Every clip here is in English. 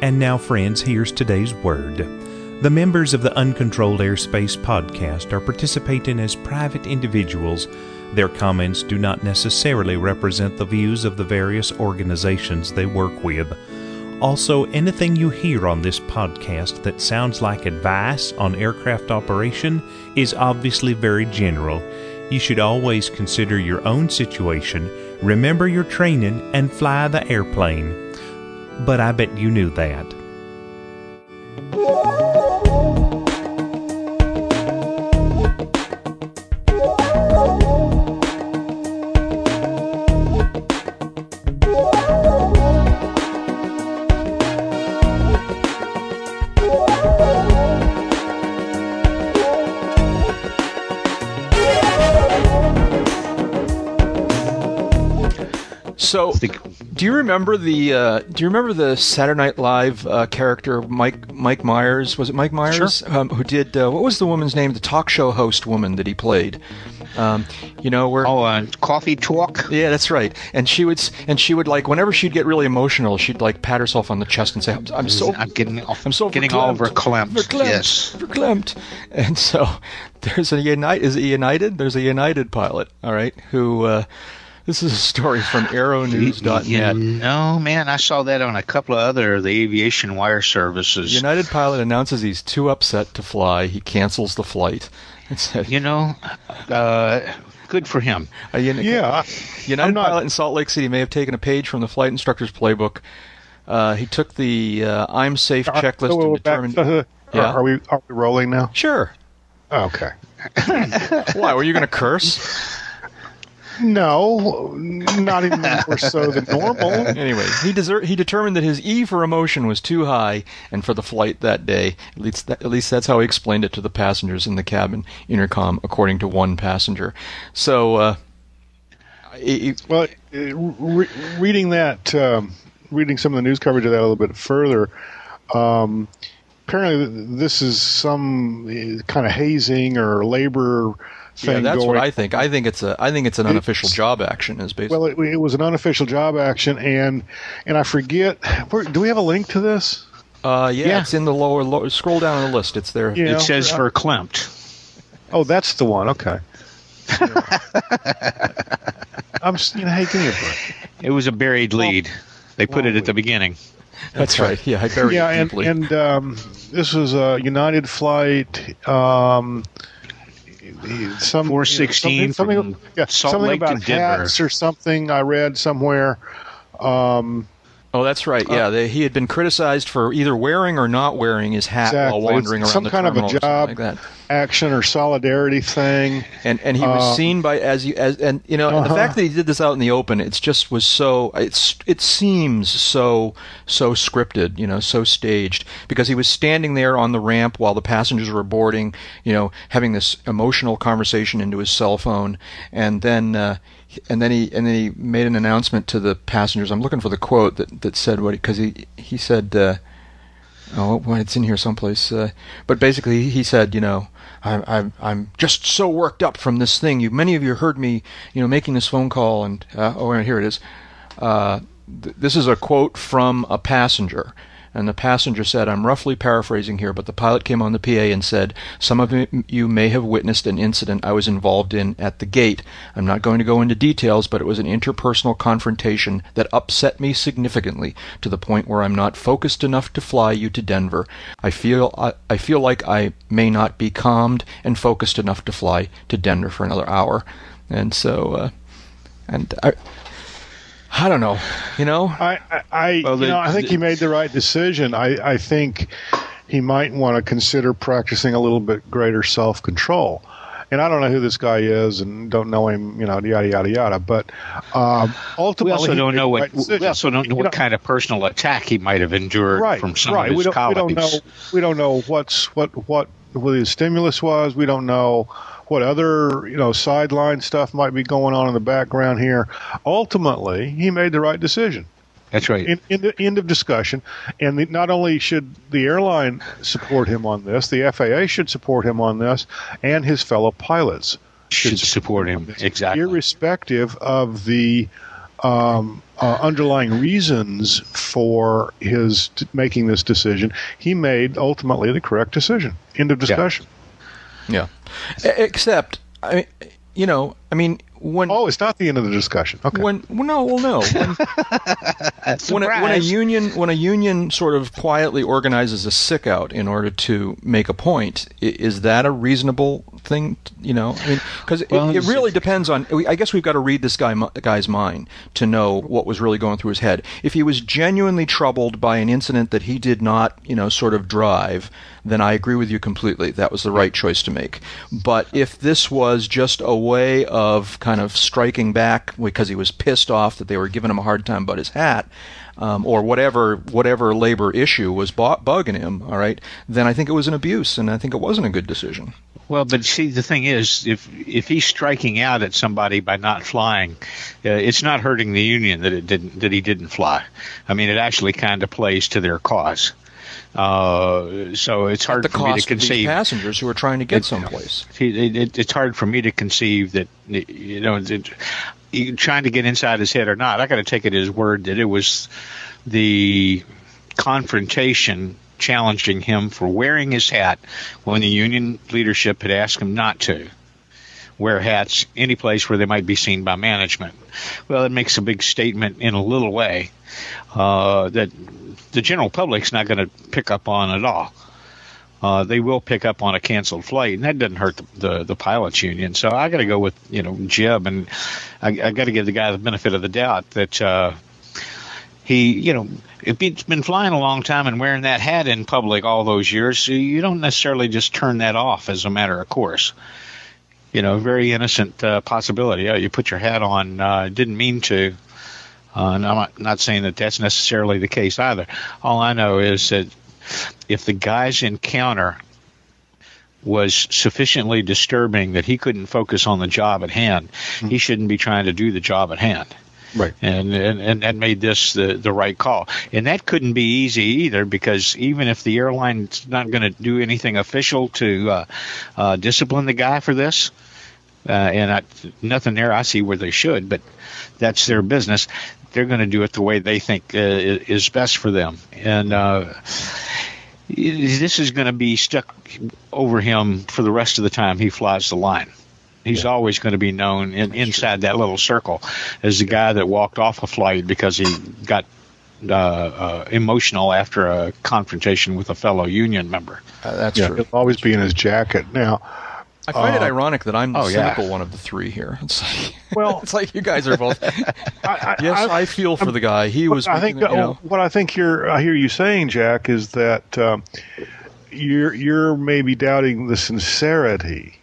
And now, friends, here's today's word. The members of the Uncontrolled Airspace podcast are participating as private individuals. Their comments do not necessarily represent the views of the various organizations they work with. Also, anything you hear on this podcast that sounds like advice on aircraft operation is obviously very general. You should always consider your own situation, remember your training, and fly the airplane but I bet you knew that. So, do you remember the uh, Do you remember the Saturday Night Live uh, character Mike Mike Myers? Was it Mike Myers sure. um, who did uh, what was the woman's name? The talk show host woman that he played. Um, you know where? Oh, uh, coffee talk. Yeah, that's right. And she would and she would like whenever she'd get really emotional, she'd like pat herself on the chest and say, "I'm, I'm so I'm getting I'm so getting all verklempt. verklempt, Yes. verklempt." And so there's a United. Is it United? There's a United pilot. All right, who. Uh, this is a story from aeronews.net. You know, man, I saw that on a couple of other the aviation wire services. United pilot announces he's too upset to fly. He cancels the flight. It said, you know, uh, good for him. a Uni- Yeah, United I'm not- pilot in Salt Lake City may have taken a page from the flight instructor's playbook. Uh, he took the uh, "I'm safe" Are- checklist so and we're determined. uh, Yeah. Are, are we are we rolling now? Sure. Oh, okay. Why were you going to curse? No, not even more so than normal. Anyway, he deser- he determined that his E for emotion was too high, and for the flight that day, at least that, at least that's how he explained it to the passengers in the cabin intercom, according to one passenger. So, uh, he- Well, re- reading that, um, reading some of the news coverage of that a little bit further, um, apparently this is some uh, kind of hazing or labor thing yeah, that's going. what I think. I think it's a I think it's an unofficial job action. Is basically well, it, it was an unofficial job action, and and I forget. Where, do we have a link to this? uh, yeah, Yeah. it's in the lower, lower. Scroll down on the list. It's there. Yeah. It says uh, verklempt. Oh, that's the one. Okay. I'm, s- you know, hey, give me a break. It was a buried lead. They put it at the beginning. That's right. Yeah, I buried yeah, it and deeply. and um, this was a United flight. Um, some 416 something, from something, yeah, something about hats or something. I read somewhere. Um, oh, that's right. uh, Yeah, they, he had been criticized for either wearing or not wearing his hat Exactly. while wandering It's around some the kind of a terminal or something job. like action or solidarity thing. and and he was Uh, seen by as you as and you know and the Uh-huh. fact that he did this out in the open it's just was so it's it seems so so scripted you know so staged because he was standing there on the ramp while the passengers were boarding you know having this emotional conversation into his cell phone and then uh, and then he and then he made an announcement to the passengers I'm looking for the quote that that said what because he he said uh, Oh, well, it's in here someplace. Uh, but basically, he said, you know, I'm, I'm, I'm just so worked up from this thing. You, many of you heard me, you know, making this phone call, and uh, oh, and here it is. Uh, th- this is a quote from a passenger, and the passenger said, "I'm roughly paraphrasing here, but the pilot came on the PA and said, some of you may have witnessed an incident I was involved in at the gate. I'm not going to go into details, but it was an interpersonal confrontation that upset me significantly to the point where I'm not focused enough to fly you to Denver. I feel I, I feel like I may not be calmed and focused enough to fly to Denver for another hour." And so, uh, and I, I don't know, you know. I, I, I Well, you know, I think he made the right decision. I, I think he might want to consider practicing a little bit greater self control. And I don't know who this guy is, and don't know him, you know, yada yada yada. But um, ultimately, We also don't know what right we also don't know You what kind of personal attack he might have endured right, from some right. of his we don't, colleagues. We don't know. We don't know what's what what what his stimulus was. We don't know what other you know sideline stuff might be going on in the background here. Ultimately, he made the right decision. That's right. End, end, end of discussion. And the, not only should the airline support him on this, the FAA should support him on this, and his fellow pilots should support him exactly. irrespective of the um, uh, underlying reasons for his t- making this decision, he made ultimately the correct decision. End of discussion. Yeah. E- Except, I, mean, you know, I mean, when Oh, it's not the end of the discussion. Okay. when well, no, well, no. When, when, a, when a union when a union sort of quietly organizes a sick out in order to make a point, is that a reasonable thing? You know, I mean, because Well, it, it really depends on. I guess we've got to read this guy guy's mind to know what was really going through his head. If he was genuinely troubled by an incident that he did not, you know, sort of drive, then I agree with you completely. That was the right choice to make. But if this was just a way of kind of striking back because he was pissed off that they were giving him a hard time about his hat, um, or whatever whatever labor issue was bu- bugging him, all right, then I think it was an abuse, and I think it wasn't a good decision. Well, but see, the thing is, if if he's striking out at somebody by not flying, uh, it's not hurting the union that it didn't that he didn't fly. I mean, it actually kind of plays to their cause. Uh, so it's hard for me to conceive. passengers who are trying to get someplace. It, it, it's hard for me to conceive that you know trying to get inside his head or not. I got to take it as word that it was the confrontation challenging him for wearing his hat when the union leadership had asked him not to wear hats any place where they might be seen by management. Well, it makes a big statement in a little way uh, that the general public's not going to pick up on at all uh, they will pick up on a canceled flight, and that doesn't hurt the the, the pilots union. So I got to go with you know Jeb, and I, I got to give the guy the benefit of the doubt that uh, he you know if he's been flying a long time and wearing that hat in public all those years, so you don't necessarily just turn that off as a matter of course. You know, very innocent uh, possibility. Oh, you put your hat on, uh, didn't mean to. Uh, and I'm not, not saying that that's necessarily the case either. All I know is that if the guy's encounter was sufficiently disturbing that he couldn't focus on the job at hand, he shouldn't be trying to do the job at hand. Right. And, and and made this the the right call. And that couldn't be easy either because even if the airline's not going to do anything official to uh, uh, discipline the guy for this, uh, and I, nothing there I see where they should, but that's their business. They're going to do it the way they think uh, is best for them, and uh, this is going to be stuck over him for the rest of the time he flies the line. He's always going to be known in, inside that little circle as the guy that walked off a flight because he got uh, uh, emotional after a confrontation with a fellow union member. Uh, that's Yeah, true. it'll always be in his jacket. Now, I find it Uh, ironic that I'm the oh, yeah. cynical one of the three here. It's like, Well- it's like you guys are both. I, I, yes, I, feel for the guy. He was. I think making, you know, what I think you're I hear you saying, Jack, is that um, you're you're maybe doubting the sincerity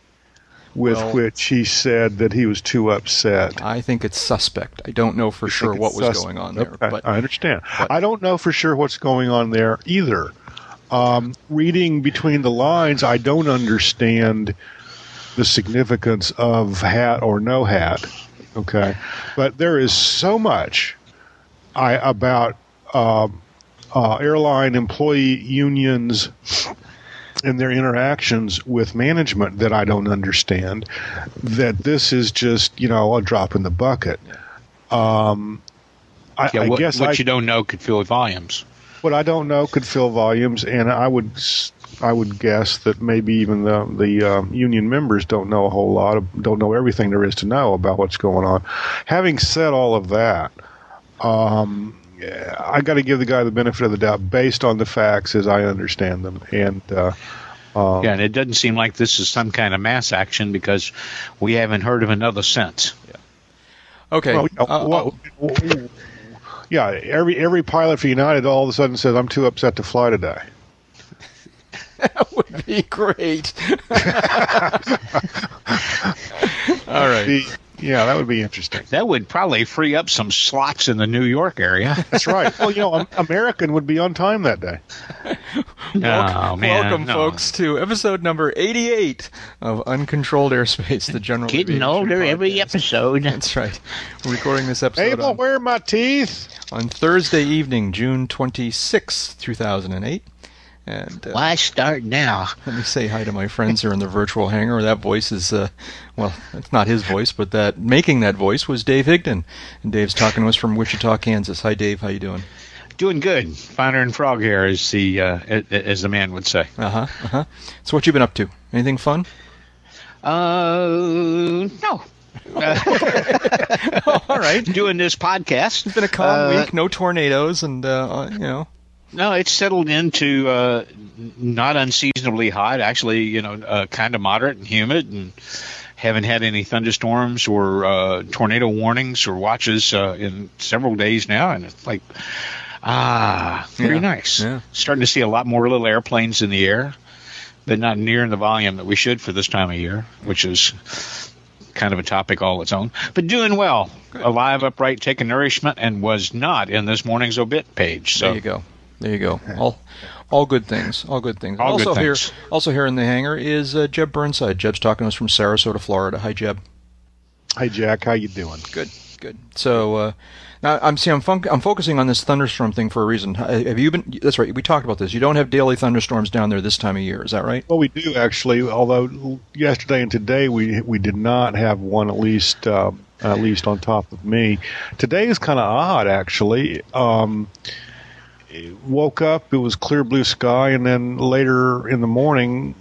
with Well- which he said that he was too upset. I think it's suspect. I don't know for sure what was sus- going on there, Okay, but I understand. but- I don't know for sure what's going on there either. Um, reading between the lines, I don't understand the significance of hat or no hat. Okay, but there is so much I about um, uh, airline employee unions and their interactions with management that I don't understand. That this is just you know a drop in the bucket. Um, I, Yeah, I guess what I, you don't know could fill volumes. what I don't know could fill volumes, and I would I would guess that maybe even the the um, union members don't know a whole lot, of, don't know everything there is to know about what's going on. Having said all of that, um, I got to give the guy the benefit of the doubt based on the facts as I understand them, and. Uh, yeah, and it doesn't seem like this is some kind of mass action because we haven't heard of another since. okay. well, uh, what- yeah, every every pilot for United all of a sudden says, "I'm too upset to fly today." that would be great. All right. Be- yeah, that would be interesting. That would probably free up some slots in the New York area. That's right. Well, you know, American would be on time that day. oh, man, Welcome, no. folks, to episode number 88 of Uncontrolled Airspace, the General Getting Aviation older every episode. That's right. We're recording this episode Abel, on, where are my teeth? on Thursday evening, June 26th, 2008. And uh, Why start now? let me say hi to my friends here in the virtual hangar. That voice is, uh, well, it's not his voice, but that making that voice was Dave Higdon, and Dave's talking to us from Wichita, Kansas. Hi, Dave. How you doing? Doing good. Finer and frog hair, as the uh, a- a- as the man would say. Uh huh. Uh huh. So, what you been up to? Anything fun? Uh, no. All right. Doing this podcast. It's been a calm Uh, week. No tornadoes, and uh, you know. No, it's settled into uh, not unseasonably hot. Actually, you know, uh, kind of moderate and humid, and haven't had any thunderstorms or uh, tornado warnings or watches uh, in several days now. And it's like, ah, very Yeah, nice. yeah. Starting to see a lot more little airplanes in the air, but not near in the volume that we should for this time of year, which is kind of a topic all its own. But doing well, alive, upright, taking nourishment, and was not in this morning's obit page. So There you go. There you go. All, all good things. All good things. All good also here, things. also here in the hangar is uh, Jeb Burnside. Jeb's talking to us from Sarasota, Florida. Hi, Jeb. Hey Jack, how you doing? Good. Good. So uh, now I'm see I'm fun- I'm focusing on this thunderstorm thing for a reason. Have you been? That's right. We talked about this. You don't have daily thunderstorms down there this time of year. Is that right? Well, we do actually. Although yesterday and today we we did not have one at least uh, at least on top of me. Today is kind of odd actually. Um, woke up, it was clear blue sky, and then later in the morning.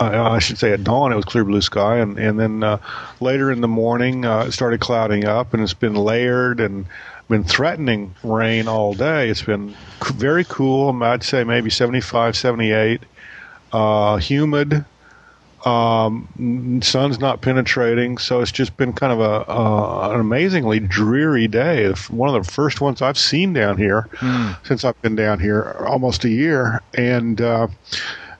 Uh, I should say at dawn it was clear blue sky, and and then uh, later in the morning uh, it started clouding up, and it's been layered and been threatening rain all day. It's been very cool. I'd say maybe 75, 78 uh, humid. Um, sun's not penetrating, so it's just been kind of a uh, an amazingly dreary day. It's One of the first ones I've seen down here since I've been down here almost a year, and uh,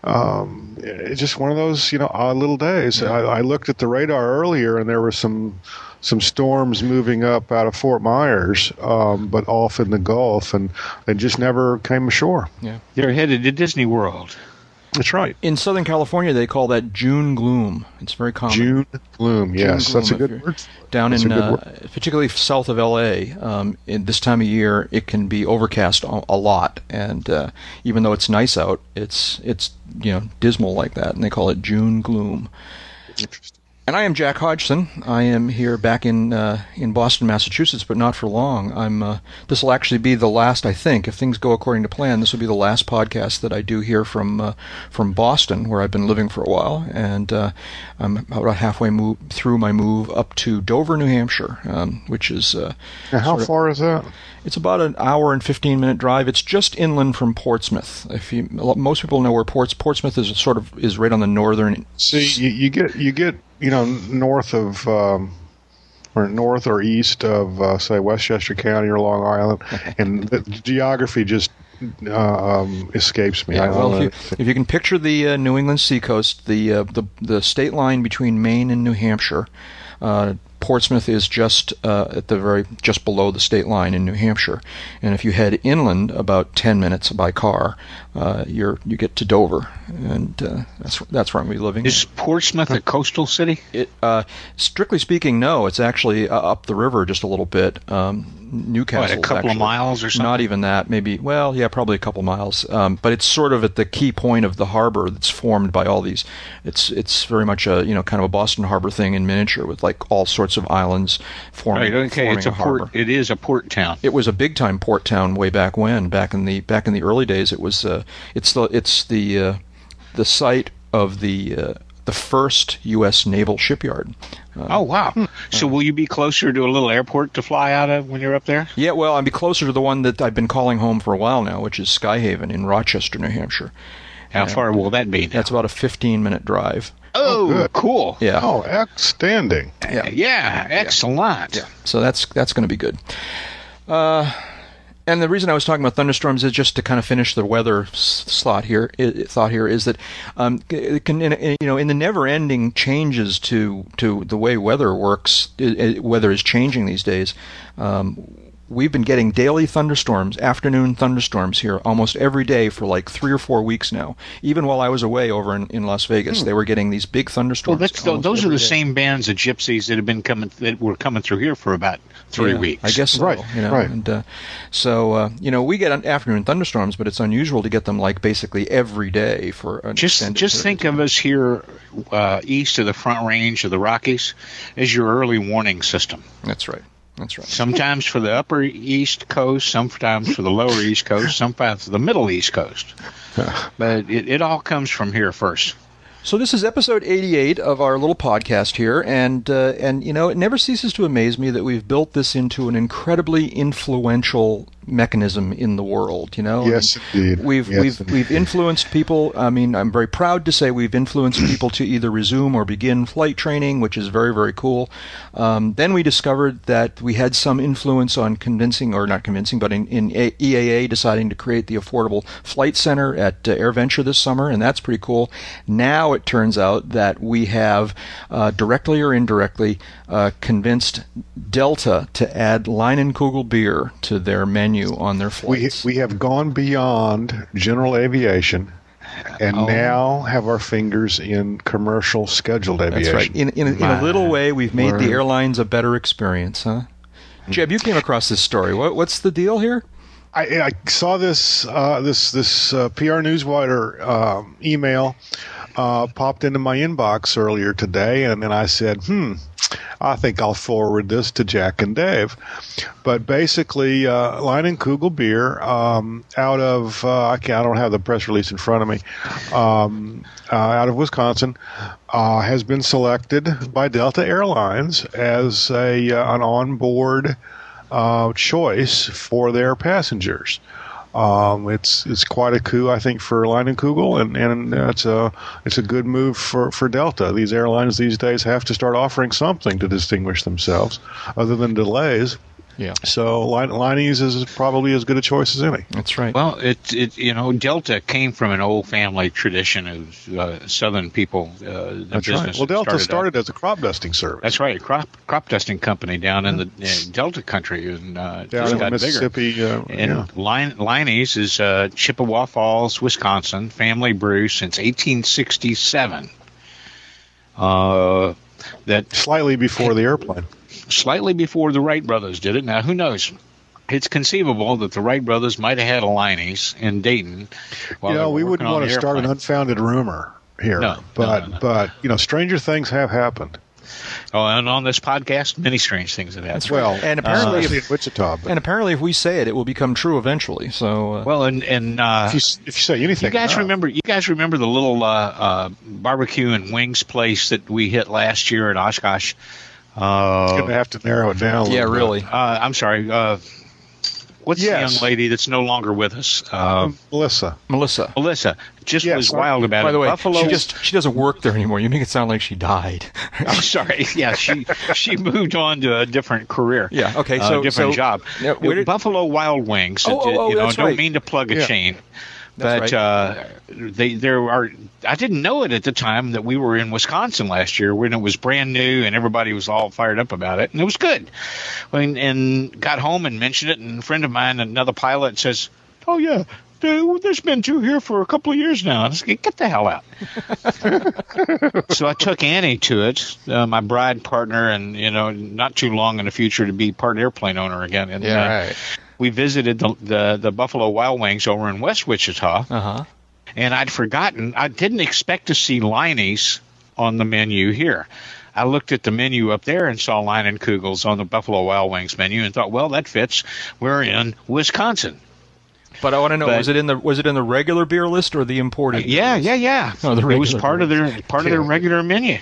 um, it's just one of those you know odd little days. I, I looked at the radar earlier, and there were some some storms moving up out of Fort Myers, um, but off in the Gulf, and they just never came ashore. they're headed to Disney World. That's right. In Southern California, they call that June gloom. It's very common. June gloom. Yes, gloom, that's a good word. down That's in uh, word. particularly south of LA um, in this time of year it can be overcast a, a lot and uh, even though it's nice out it's it's you know dismal like that and they call it June gloom and I am Jack Hodgson. I am here back in uh, in Boston, Massachusetts, but not for long. I'm. Uh, this will actually be the last, I think, if things go according to plan. This will be the last podcast that I do here from uh, from Boston, where I've been living for a while, and uh, I'm about halfway move, through my move up to Dover, New Hampshire, um, which is uh, how sort of- far is that? it's about an hour and 15 minute drive. It's just inland from Portsmouth. If you, most people know where Ports, Portsmouth is, sort of is right on the northern See, you, you get you get you know north of um, or north or east of uh, say Westchester County or Long Island, and the geography just uh, um, escapes me. Yeah, well, if you, if you can picture the uh, New England seacoast, the, uh, the the state line between Maine and New Hampshire, uh, Portsmouth is just uh, at the very just below the state line in New Hampshire, and if you head inland about ten minutes by car, uh, you're you get to Dover, and uh, that's that's where I'm be living. Is Portsmouth a coastal city? It, uh, strictly speaking, no. It's actually uh, up the river just a little bit. Um, New Castle, What, a couple of miles or something? Not even that. Maybe. Well, yeah, probably a couple miles. Um, but it's sort of at the key point of the harbor that's formed by all these. It's it's very much a you know kind of a Boston Harbor thing in miniature with like all sorts of islands forming. Right. Okay. forming It's a harbor. port. It is a port town. It was a big time port town way back when. Back in the back in the early days, it was. Uh, it's the it's the uh, the site of the uh, the first U.S. naval shipyard. Uh, Oh wow. So will you be closer to a little airport to fly out of when you're up there? Yeah, well, I'll be closer to the one that I've been calling home for a while now, which is Skyhaven in Rochester, New Hampshire. How far will that be? That's about a 15 minute drive. oh, good. cool. Yeah. oh, outstanding! Yeah. Yeah. Excellent. Yeah. So that's that's going to be good. Uh, and the reason I was talking about thunderstorms is just to kind of finish the weather slot here. thought here is that um, it can, you know in the never-ending changes to to the way weather works, i i weather is changing these days. Um, we've been getting daily thunderstorms, afternoon thunderstorms here almost every day for like three or four weeks now. Even while I was away over in, in Las Vegas, they were getting these big Well, thunderstorms. that's, those are the day. same bands of gypsies that have been coming that were coming through here for about three Yeah, weeks. I guess so. Right, You know, right. and uh, so uh, you know we get afternoon thunderstorms, but it's unusual to get them like basically every day for an Just just think of us here uh, east of the Front Range of the Rockies as your early warning system. That's right. That's right. Sometimes for the upper East Coast, sometimes for the lower East Coast, sometimes for the middle East Coast. But it, it all comes from here first. So this is episode 88 of our little podcast here, and uh, and you know it never ceases to amaze me that we've built this into an incredibly influential mechanism in the world. You know, Yes, And indeed. We've Yes, we've indeed. we've influenced people. I mean, I'm very proud to say we've influenced people to either resume or begin flight training, which is very very cool. Um, then we discovered that we had some influence on convincing, or not convincing, but in, in A- EAA deciding to create the Affordable Flight Center at uh, AirVenture this summer, and that's pretty cool. Now it turns out that we have, uh, directly or indirectly, uh, convinced Delta to add Leinenkugel beer to their menu on their We flights. we have gone beyond general aviation, and Oh. now have our fingers in commercial scheduled aviation. That's right. In, in, a- in a little way, we've made the airlines a better experience, huh? Jeb, you came across this story. What, what's the deal here? I, I saw this uh, this this uh, PR Newswire um, email uh, popped into my inbox earlier today, and then I said, "Hmm, I think I'll forward this to Jack and Dave." But basically, uh, Kugel beer um, out of uh, I, can't, I don't have the press release in front of me. Um, uh, out of Wisconsin, uh, has been selected by Delta Airlines as a uh, an onboard uh, choice for their passengers. Um, it's it's quite a coup, I think, for Leinenkugel, and and it's a it's a good move for, for Delta. These airlines these days have to start offering something to distinguish themselves, other than delays. Yeah, So Line- Leinie's is probably as good a choice as any. that's right. Well, it, it you know Delta came from an old family tradition of uh, Southern people. Uh, the That's right. Well, Delta up- started as a crop dusting service. That's right, crop crop dusting company down in the in Delta country, and uh, down just in got bigger. Mississippi. Uh, And yeah. Line, Leinie's is uh, Chippewa Falls, Wisconsin, family brew since 1867. Uh, that Slightly before the airplane. Slightly before the Wright brothers did it. Now, who knows? It's conceivable that the Wright brothers might have had a Leinie's in Dayton. while you know, we wouldn't want to start an unfounded rumor here, No, no, but no, no. but you know, stranger things have happened. Oh, and on this podcast, many strange things have happened. That's right. Well, And apparently especially if- in Wichita. But and apparently, if we say it, it will become true eventually. So, uh, Well, and and uh, if you if you say anything, You guys no. remember? You guys remember the little uh, uh, barbecue and wings place that we hit last year in Oshkosh? Going Uh, to have to narrow it down. A yeah, bit. really. uh, I'm sorry. Uh, what's Yes. the young lady that's no longer with us? Uh, Melissa. Melissa. Melissa just Yes, was I- wild about By it. the way, Buffalo. she just she doesn't work there anymore. You make it sound like she died. I'm sorry. Yeah, she she moved on to a different career. Yeah, okay, uh, so- different so- job. Yeah, where did- Buffalo Wild Wings. Oh, oh, oh, you know, that's don't right. mean to plug a Yeah. chain. That's but uh, they there are. I didn't know it at the time that we were in Wisconsin last year when it was brand new and everybody was all fired up about it, and it was good. And, and got home and mentioned it, and a friend of mine, another pilot, says, "Oh yeah." there- There's been two here for a couple of years now. And I said, Get the hell out. so I took Annie to it, uh, my bride partner, and you know, not too long in the future to be part airplane owner again. And uh, we visited the, the the Buffalo Wild Wings over in West Wichita, Uh huh. and I'd forgotten. I didn't expect to see Leinie's on the menu here. I looked at the menu up there and saw Leinenkugels on the Buffalo Wild Wings menu and thought, well, that fits. We're in Wisconsin. But I want to know But- was it in the was it in the regular beer list or the imported? beer Yeah, list? yeah, yeah. Oh, it was part of their part of their regular menu.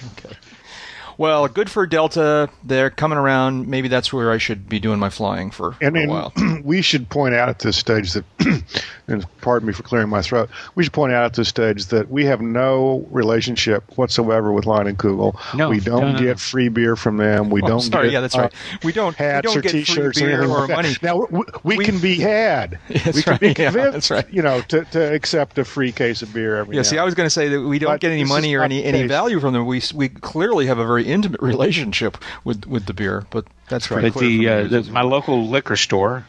Well, good for Delta. They're coming around. Maybe that's where I should be doing my flying for, for And, a and while. we should point out at this stage that, and pardon me for clearing my throat, we should point out at this stage that we have no relationship whatsoever with Leinenkugel. No, we don't no, no, get no. free beer from them. We Oh, don't. sorry, get, yeah, that's uh, right. We don't hats we don't or T-shirts or anything or like that. money. Now we, we, We- can be had. That's we can right, be yeah, convinced. that's right. You know, to, to accept a free case of beer every Yeah, now see, I was going to say that we don't But get any money or any, any value from them. We we clearly have a very very intimate relationship with with the beer, but that's very But the, uh, the my local liquor store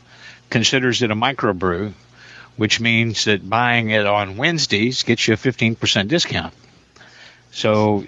considers it a microbrew, which means that buying it on Wednesdays gets you a 15% discount. So,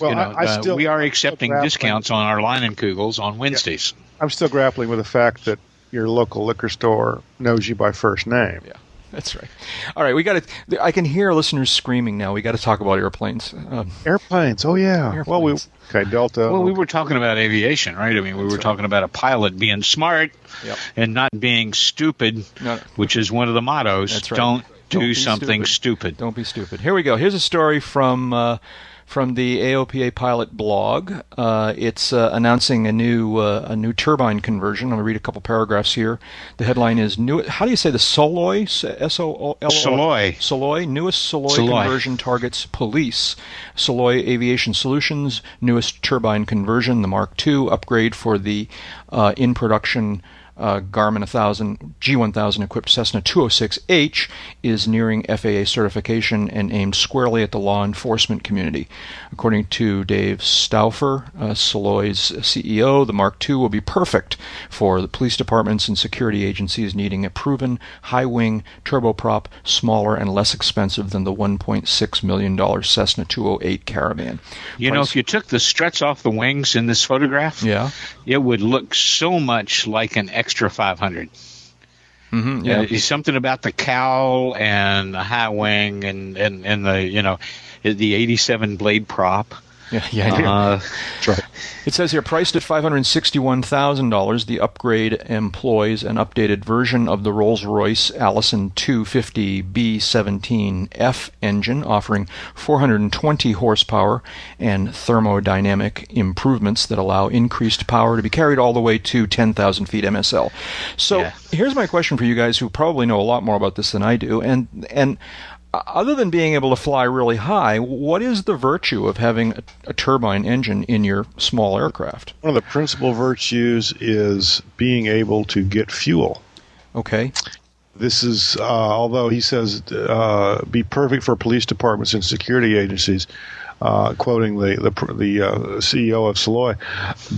Well, you know, I- I uh, still- we are I'm accepting discounts on our Leinenkugels on Wednesdays. I'm still grappling with the fact that your local liquor store knows you by first name. Yeah, that's right. All right, we got to. I can hear listeners screaming now. We got to talk about airplanes. Um, Airplanes. Oh yeah. Well, we Airplanes. okay. Delta. Well, we were talking about aviation, right? I mean, we were right. talking about a pilot being smart Yep. and not being stupid, No. which is one of the mottos. That's right. Don't do Don't be something stupid. stupid. Don't be stupid. Here we go. Here's a story from uh, from the AOPA pilot blog. Uh, it's uh, announcing a new uh, a new turbine conversion. I'm going to read a couple paragraphs here. The headline is new. How do you say the Soloy? S O L O Soloy. Soloy. Newest Soloy, Soloy. conversion targets police. Soloy Aviation Solutions newest turbine conversion, the Mark II upgrade for the uh, in production uh, Garmin 1000 G1000 equipped Cessna 206H is nearing FAA certification and aimed squarely at the law enforcement community. According to Dave Stauffer, uh, Soloy's CEO, the Mark II will be perfect for the police departments and security agencies needing a proven high wing turboprop, smaller and less expensive than the $1.6 million Cessna 208 Caravan. You know, if you took the struts off the wings in this photograph, yeah, it would look so much like an extra 500. hmm Yeah, yeah, it's something about the cowl and the high wing and, and, and the you know the 87 blade prop. Yeah, yeah. Uh, right. It says here, priced at $561,000, the upgrade employs an updated version of the Rolls-Royce Allison 250B17F engine, offering 420 horsepower and thermodynamic improvements that allow increased power to be carried all the way to 10,000 feet MSL. So Yeah. here's my question for you guys who probably know a lot more about this than I do, and and other than being able to fly really high, what is the virtue of having a, a turbine engine in your small aircraft? One of the principal virtues is being able to get fuel. Okay. This is, uh, although he says, uh, be perfect for police departments and security agencies. Uh, quoting the the, the uh, CEO of Soloy,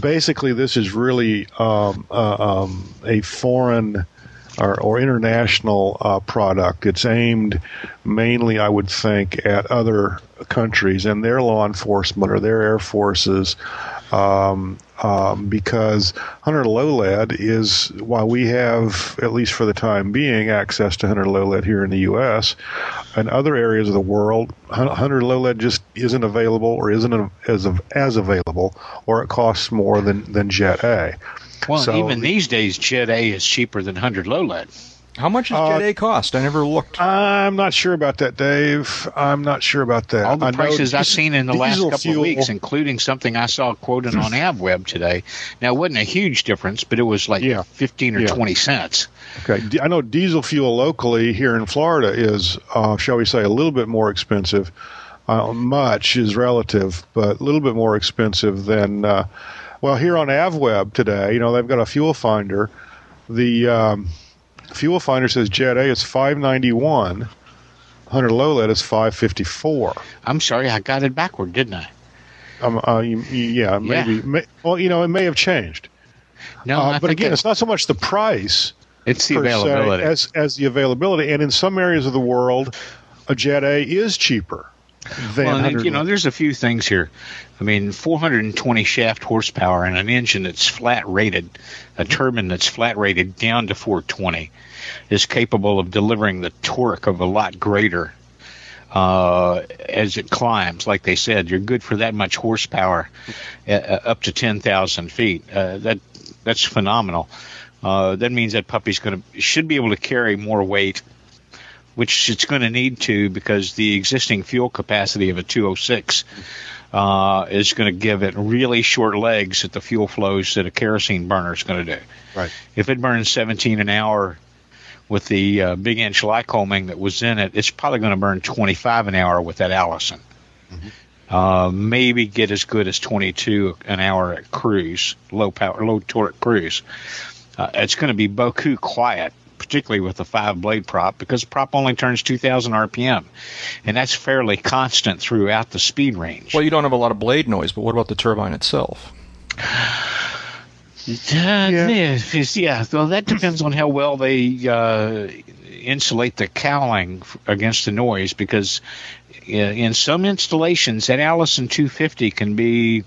basically this is really um, uh, um, a foreign or, or international uh, product. It's aimed mainly, I would think, at other countries and their law enforcement or their air forces, um, um, because 100 low lead is while we have, at least for the time being, access to 100 low lead here in the U.S. In other areas of the world, 100 low lead just isn't available or isn't as as available, or it costs more than than Jet A. well, So even these days, Jet A is cheaper than 100 low lead. How much does Uh, Jet A cost? I never looked. I'm not sure about that, Dave. I'm not sure about that. All the I know prices I've seen in the last couple fuel- of weeks, including something I saw quoted on AvWeb today. Now, it wasn't a huge difference, but it was like Yeah. 15 or Yeah. 20 cents. Okay, D- I know diesel fuel locally here in Florida is, uh, shall we say, a little bit more expensive. Uh, much is relative, but a little bit more expensive than. Well, here on AvWeb today, you know, they've got a fuel finder. The um, fuel finder says Jet A is five ninety one. 100 low lead is five fifty four. I'm sorry, I got it backward, didn't I? Um, uh, you, you- yeah, maybe. May, well, you know, it may have changed. No, Uh, but again, it's not so much the price it's the per se availability. as as the availability. And in some areas of the world, a Jet A is cheaper well, and, you know, there's a few things here. I mean, 420 shaft horsepower and an engine that's flat rated, a turbine that's flat rated down to 420, is capable of delivering the torque of a lot greater uh, as it climbs. Like they said, you're good for that much horsepower uh, uh, up to 10,000 feet. Uh, that that's phenomenal. Uh, that means that puppy's going to should be able to carry more weight which it's going to need to because the existing fuel capacity of a 206 uh, is going to give it really short legs at the fuel flows that a kerosene burner is going to do. Right. If it burns 17 an hour with the uh, big inch Lycoming that was in it, it's probably going to burn 25 an hour with that Allison. Uh, maybe get as good as 22 an hour at cruise, low power, low torque cruise. Uh, it's going to be beaucoup quiet, particularly with a five blade prop, because the prop only turns 2,000 RPM, and that's fairly constant throughout the speed range. Well, you don't have a lot of blade noise, but what about the turbine itself? Uh, yeah. yeah, well, that depends on how well they uh, insulate the cowling against the noise, because in some installations, that Allison 250 can be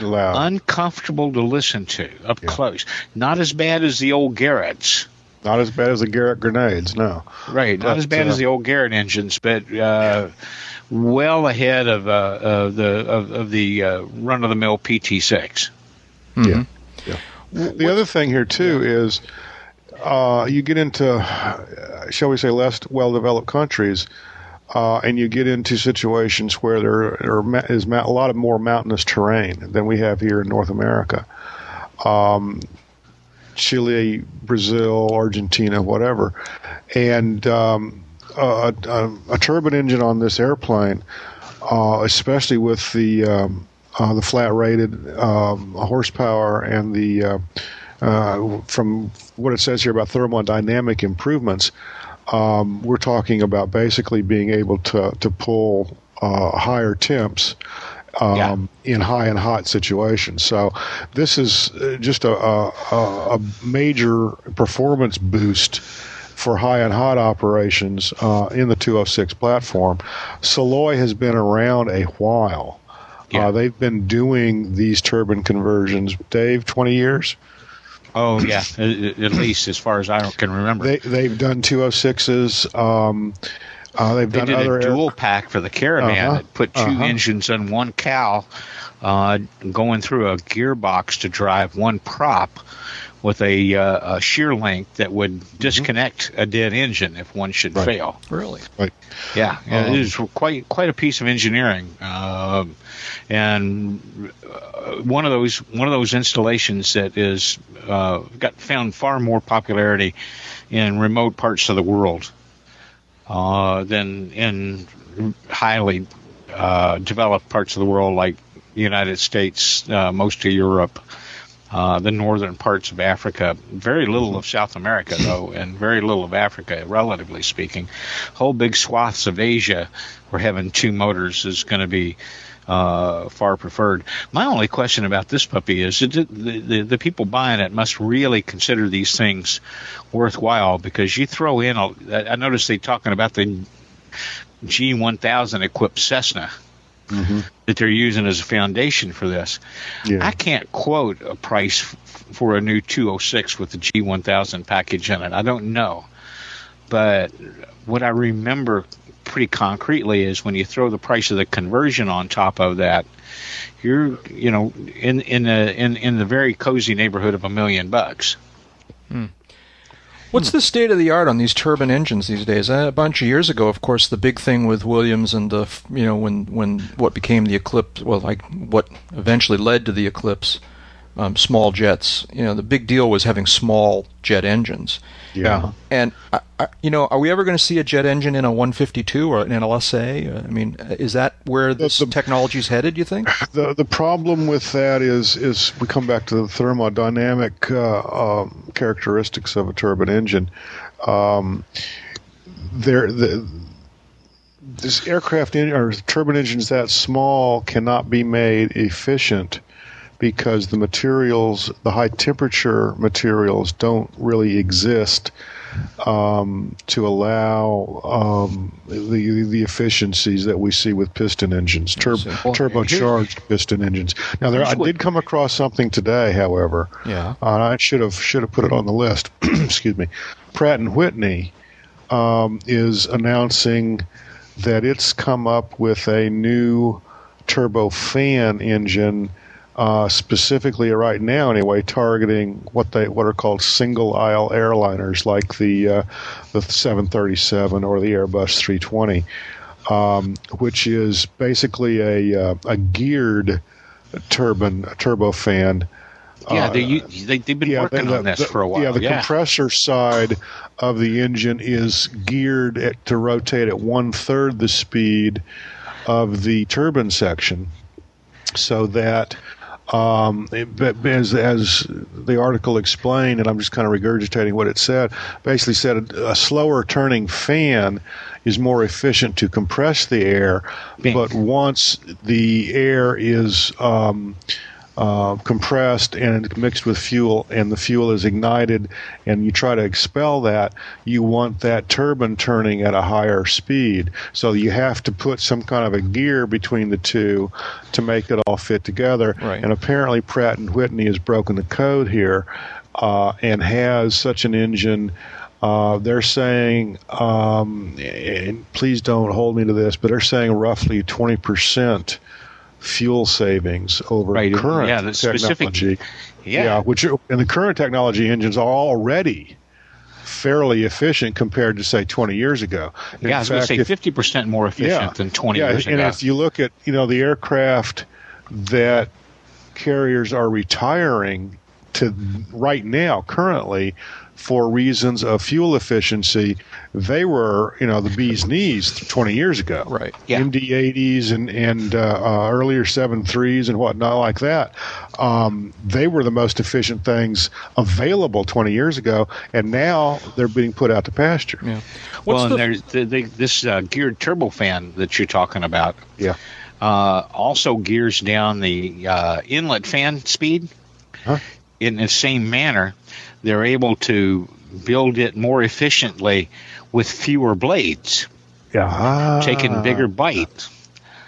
Loud. uncomfortable to listen to up yeah. close. Not as bad as the old Garretts. Not as bad as the Garrett grenades, no. Right, not but, as bad uh, as the old Garrett engines, but uh, well ahead of, uh, of the of, of the uh, run of the mill PT6. Mm-hmm. Yeah, yeah. The other thing here too yeah. is uh, you get into, shall we say, less well developed countries uh, and you get into situations where there is a lot of more mountainous terrain than we have here in North America. Um, Chile, Brazil, Argentina, whatever. And um, a, a, a, turbine engine on this airplane, uh, especially with the um, uh, the flat rated um, horsepower and the uh, uh, from what it says here about thermodynamic improvements, um, we're talking about basically being able to to pull uh, higher temps um, yeah. in high and hot situations. So this is uh, just a, a, a major performance boost for high and hot operations uh, in the 206 platform. Soloy has been around a while. Yeah. Uh, they've been doing these turbine conversions, Dave, 20 years? Oh yeah, at least as far as I can remember. They they've done 206s. Um, uh, they've they done did other a dual air- pack for the Caravan uh-huh. that put 2 uh-huh. engines on one cow, uh, going through a gearbox to drive one prop with a, uh, a shear link that would mm-hmm. disconnect mm-hmm. a dead engine if one should right. fail. Really? Right. Yeah, um, it is quite quite a piece of engineering, uh, and uh, one of those one of those installations that is uh, got found far more popularity in remote parts of the world uh, than in highly uh, developed parts of the world like the United States, uh, most of Europe, uh, the northern parts of Africa. Very little of South America, though, and very little of Africa, relatively speaking. Whole big swaths of Asia where having two motors is going to be uh, far preferred. My only question about this puppy is the, the, the people buying it must really consider these things worthwhile because you throw in. A, I noticed they talking about the G1000 equipped Cessna. Mm-hmm. That they're using as a foundation for this. Yeah. I can't quote a price f- for a new 206 with the G1000 package in it. I don't know. But what I remember pretty concretely is when you throw the price of the conversion on top of that, you're you know in in the in in the very cozy neighborhood of a million bucks. Hmm. What's the state of the art on these turbine engines these days? Uh, a bunch of years ago, of course, the big thing with Williams and the you know when when what became the Eclipse, well, like what eventually led to the Eclipse, um, small jets. You know, the big deal was having small jet engines. Yeah. And I, I, you know, are we ever going to see a jet engine in a 152 or an LSA? I mean, is that where this the, technology is headed? You think? The the problem with that is is we come back to the thermodynamic uh, um, characteristics of a turbine engine. Um, there the this aircraft in, or turbine engines that small cannot be made efficient because the materials, the high temperature materials, don't really exist um, to allow um, the the efficiencies that we see with piston engines, tur- turbocharged piston engines. Now, there, I did come across something today, however. Yeah. Uh, I should have should have put it on the list. Excuse me. Pratt and Whitney um, is announcing that it's come up with a new turbofan engine uh, specifically right now anyway, targeting what they what are called single aisle airliners like the uh, the 737 or the Airbus 320, um, which is basically a uh, a geared turbine turbofan. Yeah, they, uh, they, have been yeah, working the, on this the, for a while. Yeah, the yeah. compressor side of the engine is geared at, to rotate at one third the speed of the turbine section, so that Um, but as, as the article explained, and I'm just kind of regurgitating what it said, basically said a, a slower turning fan is more efficient to compress the air, but once the air is um, uh, compressed and mixed with fuel, and the fuel is ignited, and you try to expel that, you want that turbine turning at a higher speed. So you have to put some kind of a gear between the two to make it all fit together. Right. And apparently, Pratt and Whitney has broken the code here uh, and has such an engine. Uh, they're saying, um, and please don't hold me to this, but they're saying roughly 20% fuel savings over Right, current yeah, the specific- technology. Yeah. which are, and the current technology engines are already fairly efficient compared to say 20 years ago. In yeah, I was going to say fifty percent more efficient than twenty yeah, years and ago. And if you look at you know the aircraft that carriers are retiring to right now currently for reasons of fuel efficiency, they were you know the bee's knees 20 years ago. Right. Yeah. MD-80s and and uh, uh, earlier 7.3s and whatnot like that. Um, they were the most efficient things available 20 years ago, and now they're being put out to pasture. Yeah. well, What's and the, there's the, the, this uh, geared turbofan that you're talking about. Yeah. uh, also gears down the uh, inlet fan speed. Huh? In the same manner, they're able to build it more efficiently with fewer blades, Yeah. taking bigger bite.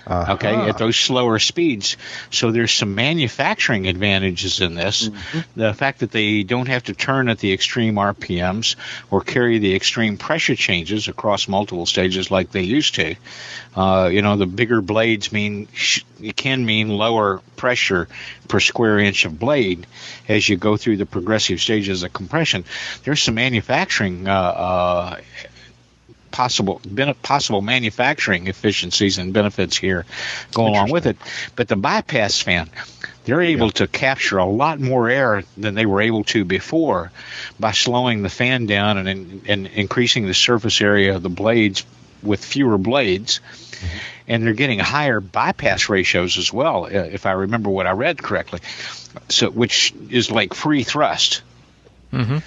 Uh-huh. Okay, at those slower speeds. So there's some manufacturing advantages in this. The fact that they don't have to turn at the extreme RPMs or carry the extreme pressure changes across multiple stages like they used to. Uh, you know, the bigger blades mean sh- it can mean lower pressure per square inch of blade as you go through the progressive stages of compression. There's some manufacturing uh, uh, possible possible manufacturing efficiencies and benefits here go along with it. But the bypass fan, they're able to capture a lot more air than they were able to before by slowing the fan down and, and increasing the surface area of the blades with fewer blades. And they're getting higher bypass ratios as well, uh, if I remember what I read correctly. So, which is like free thrust. Mhm.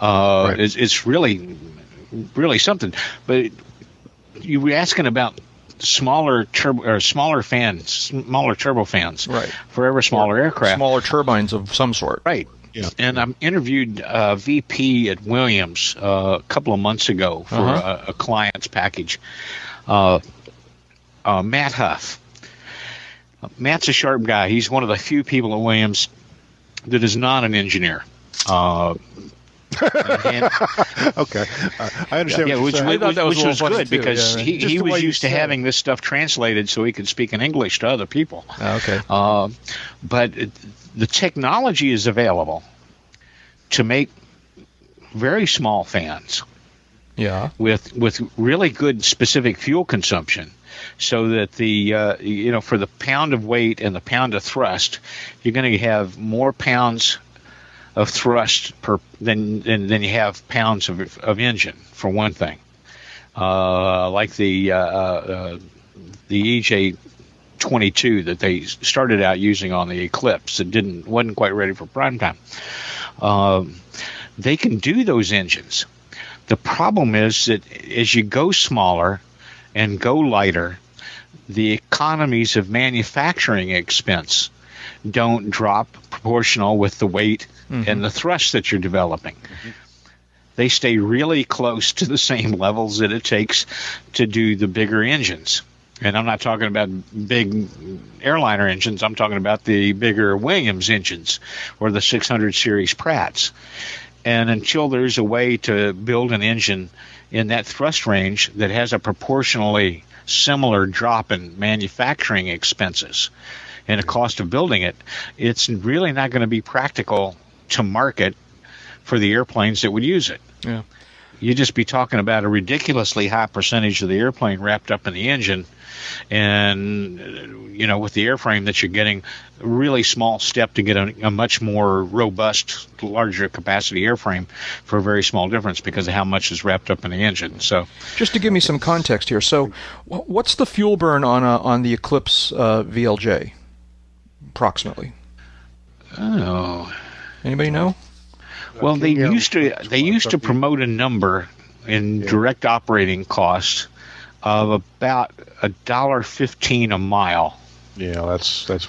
Uh, Right. it's, it's really really something. But you were asking about smaller turbo or smaller fans, smaller turbofans, Right. For ever smaller aircraft, smaller turbines of some sort? right? Yeah. And I am interviewed uh, VP at Williams uh, a couple of months ago for Uh-huh. a, a client's package. Uh, uh, Matt Huff. Matt's a sharp guy. He's one of the few people at Williams that is not an engineer. And- Okay, uh, I understand. yeah, what you're which, saying. which, thought that was which was good too, because yeah. he, he was used to said it. having this stuff translated so he could speak in English to other people. Ah, okay. Uh, but it, the technology is available to make very small fans Yeah. with with really good specific fuel consumption so that the uh, you know for the pound of weight and the pound of thrust you're going to have more pounds of thrust per than than, you have pounds of of engine for one thing. Uh, like the uh, uh, the EJ 22 that they started out using on the Eclipse that didn't wasn't quite ready for prime time. Um, they can do those engines. The problem is that as you go smaller and go lighter, the economies of manufacturing expense don't drop proportional with the weight mm-hmm. and the thrust that you're developing. Mm-hmm. They stay really close to the same levels that it takes to do the bigger engines. And I'm not talking about big airliner engines. I'm talking about the bigger Williams engines or the 600 series Pratts. And until there's a way to build an engine in that thrust range that has a proportionally similar drop in manufacturing expenses and the cost of building it, it's really not going to be practical to market for the airplanes that would use it. Yeah. You'd just be talking about a ridiculously high percentage of the airplane wrapped up in the engine. And, you know, with the airframe that you're getting, a really small step to get a, a much more robust, larger capacity airframe for a very small difference because of how much is wrapped up in the engine. So, Just to give me some context here, so what's the fuel burn on a, on the Eclipse uh, VLJ, approximately? Oh. Anybody know? Well, they Yeah. used to they used to promote a number in direct operating costs of about a dollar fifteen a mile. Yeah, that's that's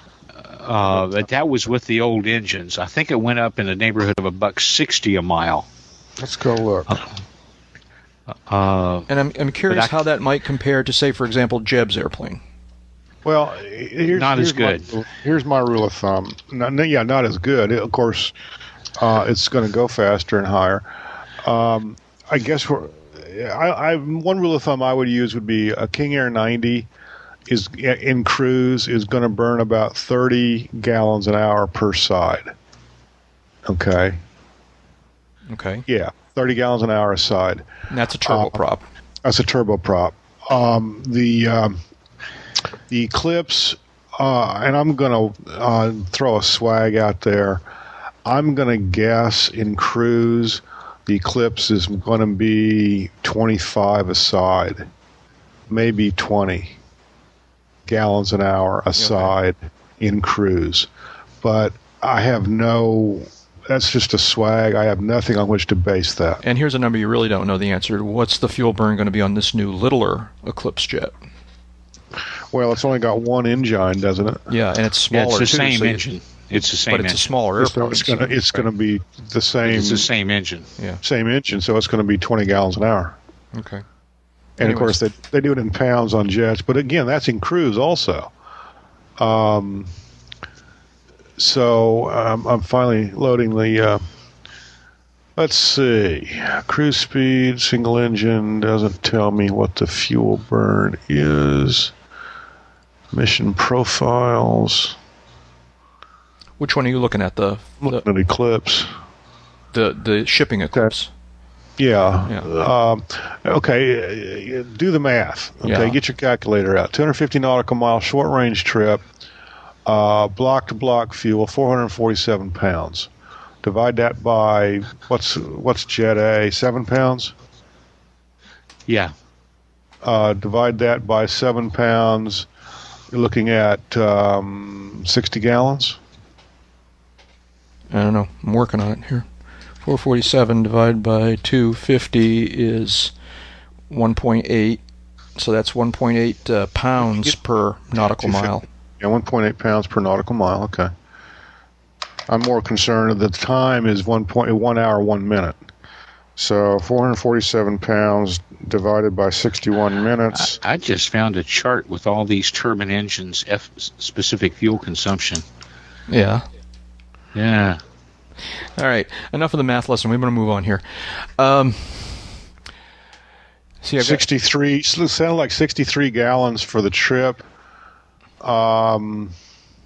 Uh, but that was with the old engines. I think it went up in the neighborhood of a buck sixty a mile. let's go look. Uh, And I'm, I'm curious I- how that might compare to, say, for example, Jeb's airplane. Well, here's Not as here's my- good. here's my rule of thumb. No, no, yeah, not as good. Of course, uh, it's going to go faster and higher. Um, I guess we're, I, I one rule of thumb I would use would be a King Air 90 is in cruise is going to burn about 30 gallons an hour per side. Okay. Okay. Yeah, 30 gallons an hour a side. And that's a Uh, turboprop. That's a turboprop. Um, the um, the Eclipse, uh, and I'm going to uh, throw a swag out there. I'm going to guess in cruise, the Eclipse is going to be 25 a side, maybe 20 gallons an hour a side in cruise. But I have no. That's just a swag. I have nothing on which to base that. and here's a number you really don't know the answer to. What's the fuel burn going to be on this new littler Eclipse jet? Well, it's only got one engine, doesn't it? Yeah, and it's yeah, smaller it's the too, same so engine. It's the same but it's a engine. smaller It's, airplane. it's gonna it's gonna be the same It's the same engine. Yeah, same engine, so it's gonna be twenty gallons an hour. Okay. And Anyways. of course, they they do it in pounds on jets, but again, that's in cruise also. Um, so um, I'm finally loading the. Uh, let's see, cruise speed, single engine doesn't tell me what the fuel burn is. Mission profiles, Which one are you looking at? The the, looking at Eclipse. the, the shipping Eclipse. Yeah. Yeah. Um, okay. uh, Do the math. Okay. Yeah. Get your calculator out. 250 nautical mile short range trip. Uh, block to block fuel, 447 pounds. Divide that by what's what's Jet A? Seven pounds. Yeah. Uh, divide that by seven pounds. You're looking at um, 60 gallons. I don't know. I'm working on it here. 447 divided by 250 is 1.8. So that's 1.8 uh, pounds per nautical mile. Yeah, 1.8 pounds per nautical mile. Okay. I'm more concerned that the time is 1.1 hour, 1 minute. So 447 pounds divided by 61 minutes. I just found a chart with all these turbine engines F specific fuel consumption. Yeah. Yeah. All right. Enough of the math lesson. We're going to move on here. Um, see, I've got, 63, so it sounded like 63 gallons for the trip. Um,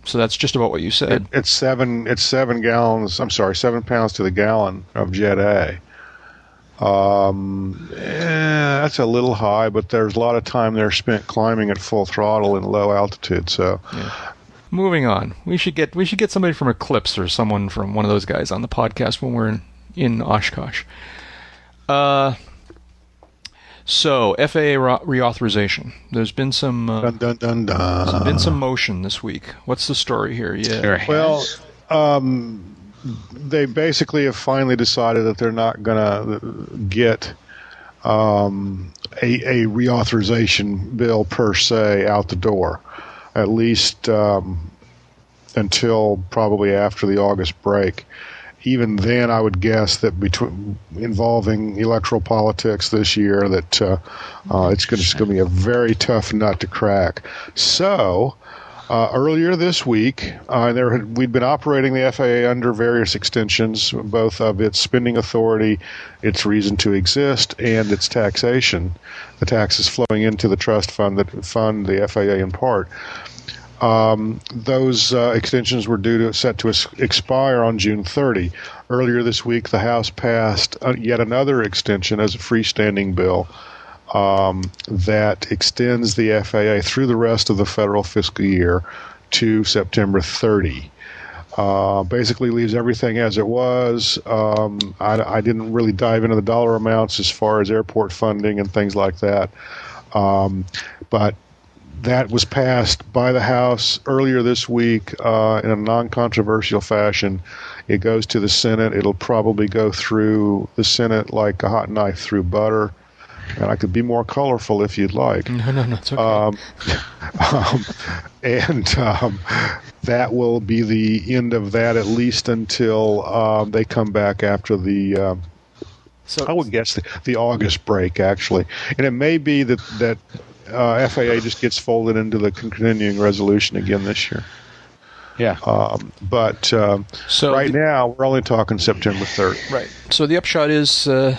so that's just about what you it, said. it's seven. It's seven gallons. I'm sorry, seven pounds to the gallon of Jet A. Um, eh, that's a little high, but there's a lot of time there spent climbing at full throttle in low altitude. So Moving on. We should get we should get somebody from Eclipse or someone from one of those guys on the podcast when we're in in Oshkosh. Uh, so FAA reauthorization. There's been some uh, dun dun dun there's dun. been some motion this week. What's the story here? Yeah. Well, um, they basically have finally decided that they're not going to get um, a, a reauthorization bill per se out the door, at least um, until probably after the August break. Even then, I would guess that between involving electoral politics this year, that uh, uh, it's going to be a very tough nut to crack. So, uh, earlier this week, uh, there had, we'd been operating the FAA under various extensions, both of its spending authority, its reason to exist, and its taxation. The taxes flowing into the trust fund that fund the FAA in part. Um, those uh, extensions were due to set to expire on June 30. Earlier this week, the House passed uh, yet another extension as a freestanding bill um, that extends the FAA through the rest of the federal fiscal year to September 30. Uh, basically leaves everything as it was. Um, I, I didn't really dive into the dollar amounts as far as airport funding and things like that. Um, but that was passed by the House earlier this week uh, in a non-controversial fashion. It goes to the Senate. It'll probably go through the Senate like a hot knife through butter. And I could be more colorful if you'd like. No, no, no, it's okay. Um, um, and um, that will be the end of that, at least until um, they come back after the. Um, so, I would guess the, the August break, actually, and it may be that that uh, FAA just gets folded into the continuing resolution again this year. Yeah. Um, but um, so right the- now, we're only talking September 3rd. Right. So the upshot is, uh,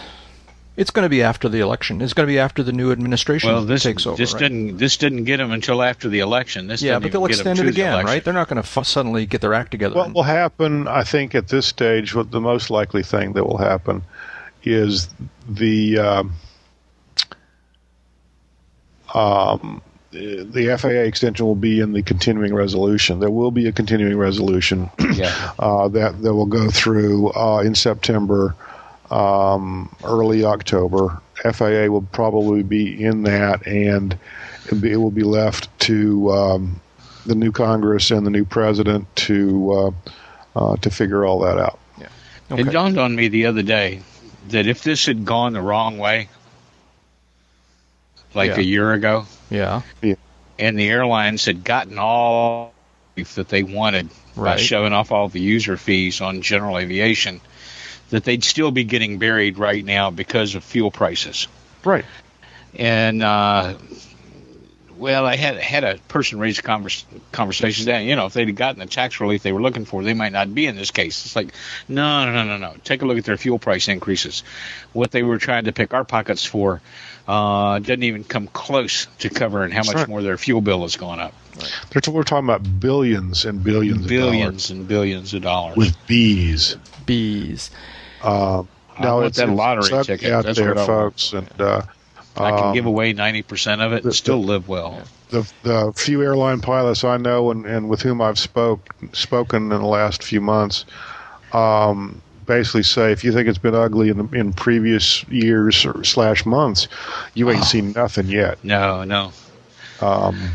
it's going to be after the election. It's going to be after the new administration Well, this takes over. this right? didn't this didn't get them until after the election. This Yeah, but they'll even get 'em extend to it the again, election. right? They're not going to f- suddenly get their act together. What and- will happen, I think, at this stage, what the most likely thing that will happen is the um, um, the FAA extension will be in the continuing resolution. There will be a continuing resolution Yeah. uh, that that will go through uh, in September, um, early October. FAA will probably be in that, and it, will be left to um, the new Congress and the new president to uh, uh, to figure all that out. okay. It dawned on me the other day that if this had gone the wrong way, like Yeah. a year ago, yeah. yeah, and the airlines had gotten all that they wanted by showing off all the user fees on general aviation, that they'd still be getting buried right now because of fuel prices. Right. And uh, well, I had had a person raise convers- conversations that you know if they'd have gotten the tax relief they were looking for, they might not be in this case. It's like no, no, no, no, no. Take a look at their fuel price increases. What they were trying to pick our pockets for uh, doesn't even come close to covering how much right. more their fuel bill has gone up. There's, we're talking about billions and billions, billions and billions of dollars with bees. Bees. Um, I no, want it's that it's lottery up ticket. out That's there, what I want. folks, and uh, I can um, give away ninety percent of it the- and still live well. the the few airline pilots I know and, and with whom I've spoke spoken in the last few months, um, basically say if you think it's been ugly in in previous years or slash months, you ain't seen nothing yet. No, no. Um,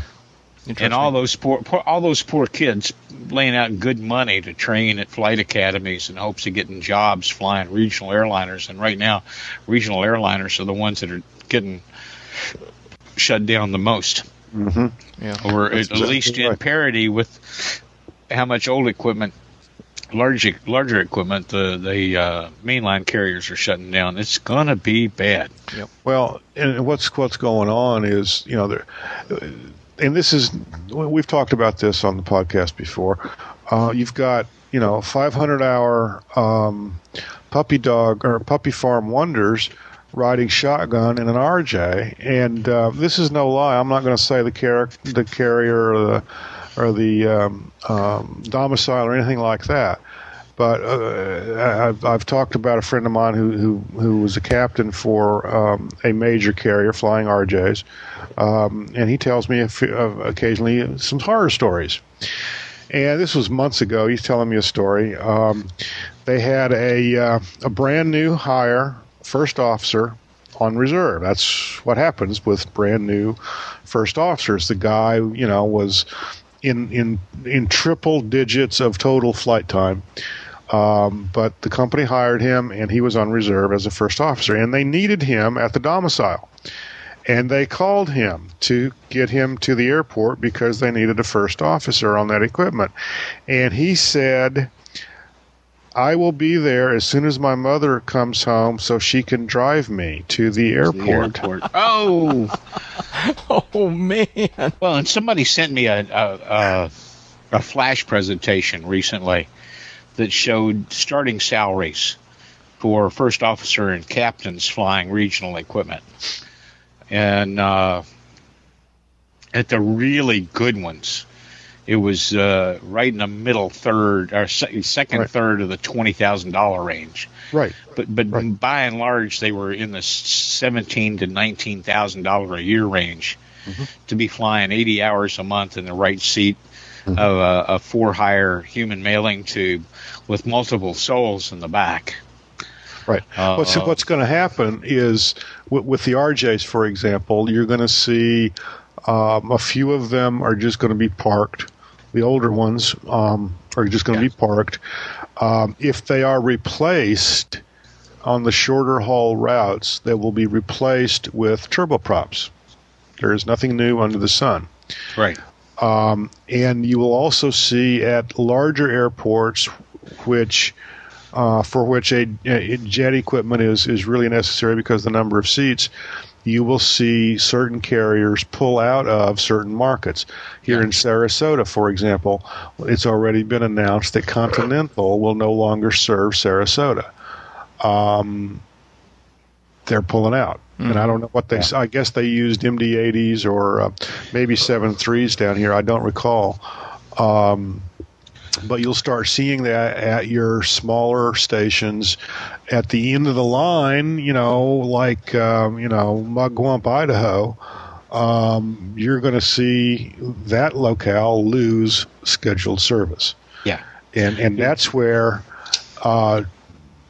and all those poor, poor all those poor kids laying out good money to train at flight academies in hopes of getting jobs flying regional airliners. And right now regional airliners are the ones that are getting shut down the most. Mhm. Yeah. or at, That's exactly least in parity with how much old equipment larger larger equipment the the uh, mainline carriers are shutting down. It's gonna be bad. Well, and what's what's going on is you know there, and this is we've talked about this on the podcast before. Uh, you've got you know 500 hour um, puppy dog or puppy farm wonders riding shotgun in an RJ, and uh, this is no lie. I'm not going to say the car- the carrier or the or the um, um, domicile or anything like that. But uh, I've, I've talked about a friend of mine who who, who was a captain for um, a major carrier flying RJs, um, and he tells me few, uh, occasionally some horror stories. And this was months ago. He's telling me a story. Um, they had a uh, a brand new hire first officer on reserve. That's what happens with brand new first officers. The guy, you know, was in in in triple digits of total flight time. Um, but the company hired him, and he was on reserve as a first officer, and they needed him at the domicile. And they called him to get him to the airport because they needed a first officer on that equipment. And he said, I will be there as soon as my mother comes home so she can drive me to the The airport. airport. oh Oh man. Well, and somebody sent me a a, a a flash presentation recently that showed starting salaries for first officer and captains flying regional equipment, and uh, at the really good ones, it was uh, right in the middle third or second Right. third of the twenty thousand dollar range. Right. But but Right. by and large, they were in the seventeen to nineteen thousand dollar a year range to be flying eighty hours a month in the right seat of a, a for hire human mailing tube with multiple souls in the back. Right. what's Uh, what's going to happen is with, with the RJs, for example, you're going to see Um, a few of them are just going to be parked. The older ones um, are just going to Yeah. be parked. Um, if they are replaced on the shorter haul routes, they will be replaced with turboprops. There is nothing new under the sun. Right. Um, and you will also see at larger airports, which uh, for which a, a jet equipment is is really necessary because the number of seats. You will see certain carriers pull out of certain markets. Here in Sarasota, for example, it's already been announced that Continental will no longer serve Sarasota. Um, they're pulling out. And I don't know what they. I guess they used MD-80s or uh, maybe 7.3s down here. I don't recall. Um, but you'll start seeing that at your smaller stations at the end of the line. You know, like um, you know Mugwump, Idaho. Um, you're going to see that locale lose scheduled service Yeah. and and that's where uh,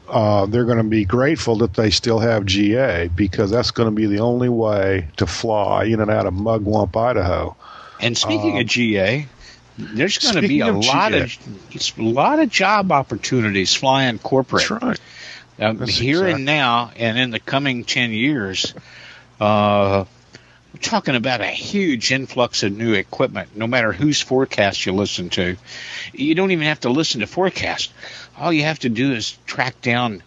uh, they're going to be grateful that they still have GA because that's going to be the only way to fly in and out of Mugwump, Idaho. And speaking of GA, there's going to be a of lot GA. of a lot of job opportunities flying corporate. That's right. Um, That's here exact- and now, and in the coming ten years, uh, we're talking about a huge influx of new equipment. No matter whose forecast you listen to, you don't even have to listen to forecast. All you have to do is track down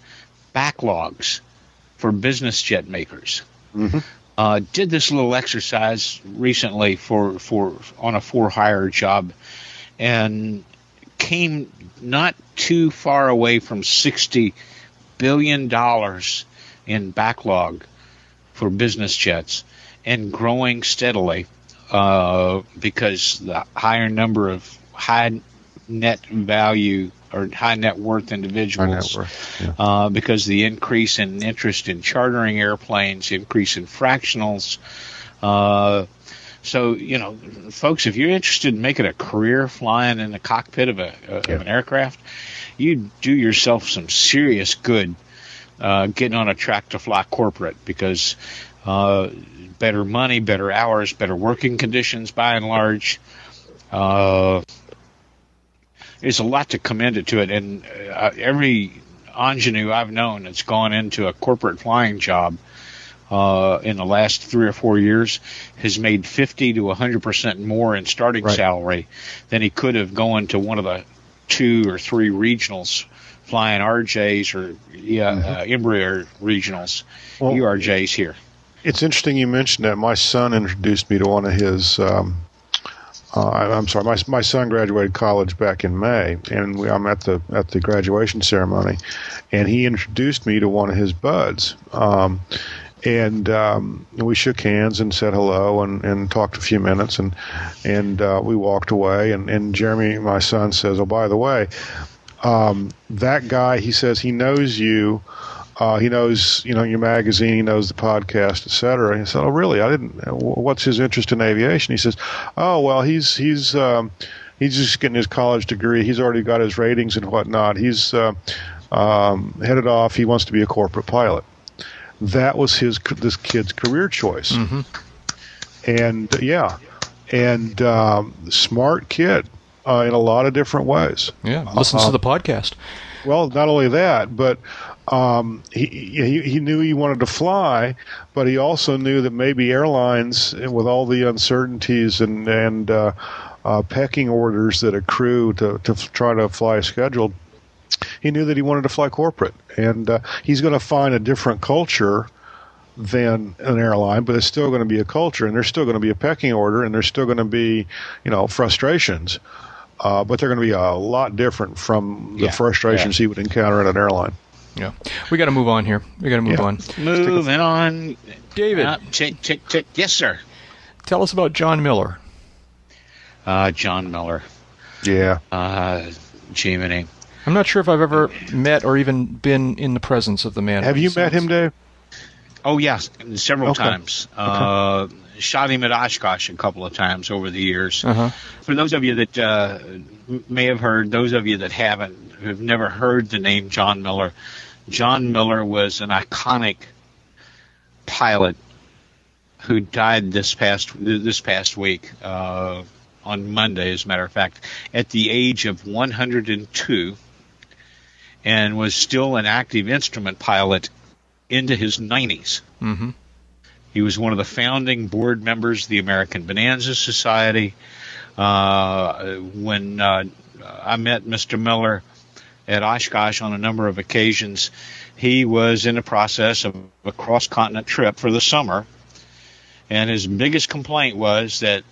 backlogs for business jet makers. Mhm. Uh, did this little exercise recently for for on a for hire job, and came not too far away from sixty billion dollars in backlog for business jets and growing steadily uh, because the higher number of high net value or high net worth individuals worth, yeah. uh, because the increase in interest in chartering airplanes, increase in fractionals. Uh, so you know, folks, if you're interested in making a career flying in the cockpit of a of an aircraft, you do yourself some serious good uh, getting on a track to fly corporate because uh, better money, better hours, better working conditions by and large. Uh, there's a lot to commend it to it, and uh, every ingenue I've known that's gone into a corporate flying job uh, in the last three or four years has made 50 to 100 percent more in starting Right. salary than he could have going to one of the two or three regionals flying RJs or yeah, uh, Embraer regionals, Well- ERJs here. It's interesting you mentioned that. My son introduced me to one of his. Um, uh, I'm sorry, my my son graduated college back in May, and we, I'm at the at the graduation ceremony, and he introduced me to one of his buds. Um, and um, we shook hands and said hello and, and talked a few minutes and and uh, we walked away and, and Jeremy my son says oh by the way um, that guy he says he knows you uh, he knows you know your magazine he knows the podcast etc and he said oh really? I didn't what's his interest in aviation? He says oh well he's he's um, he's just getting his college degree. He's already got his ratings and whatnot. He's uh, um, headed off. He wants to be a corporate pilot. That was his this kid's career choice. And uh, yeah, and um, smart kid uh, in a lot of different ways. Yeah, listens to the podcast. Well, not only that, but um, he, he he knew he wanted to fly, but he also knew that maybe airlines, with all the uncertainties and and uh, uh, pecking orders that accrue to to try to fly scheduled, he knew that he wanted to fly corporate, and uh, he's going to find a different culture than an airline, but it's still going to be a culture, and there's still going to be a pecking order, and there's still going to be, you know, frustrations. Uh, but they're going to be a lot different from the Yeah, frustrations he would encounter at an airline. Yeah, we got to move on here. We got to move Yeah. on. Moving on. David, Uh, tick, tick, tick. Yes, sir. tell us about John Miller. Uh, John Miller. Yeah. Uh, Jiminy. I'm not sure if I've ever met or even been in the presence of the man. Have you met him, Dave? Oh, yes, several Okay. times. Uh, shot him at Oshkosh a couple of times over the years. Uh huh. For those of you that uh, may have heard, those of you that haven't, who've never heard the name John Miller, John Miller was an iconic pilot who died this past this past week uh, on Monday, as a matter of fact, at the age of 102, and was still an active instrument pilot into his 90s. Mm-hmm. He was one of the founding board members of the American Bonanza Society. Uh, when uh, I met Mr. Miller at Oshkosh on a number of occasions, he was in the process of a cross continent trip for the summer. And his biggest complaint was that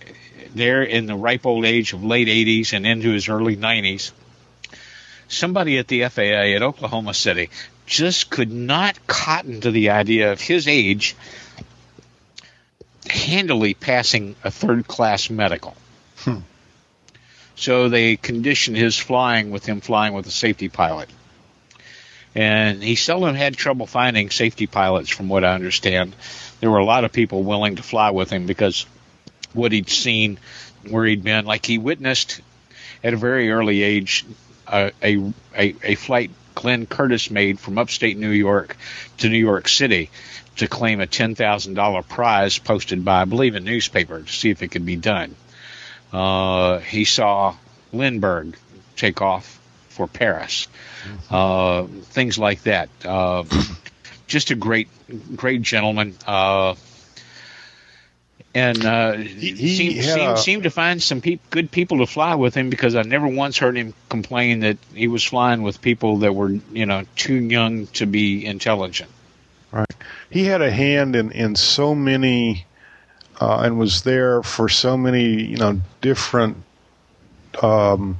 there in the ripe old age of late 80s and into his early 90s, somebody at the FAA at Oklahoma City just could not cotton to the idea of his age handily passing a third class medical. Hmm. So they conditioned his flying with him flying with a safety pilot. And he seldom had trouble finding safety pilots, from what I understand. There were a lot of people willing to fly with him because what he'd seen, where he'd been, like he witnessed at a very early age uh, a, a a flight Glenn Curtiss made from upstate New York to New York City to claim a ten thousand dollar prize posted by I believe a newspaper to see if it could be done. Uh, he saw Lindbergh take off for Paris, uh, things like that. Uh, just a great, great gentleman. Uh, and uh, he seemed, had seemed, seemed to find some peop good people to fly with him because I never once heard him complain that he was flying with people that were, you know, too young to be intelligent. He had a hand in in so many uh, and was there for so many you know different um,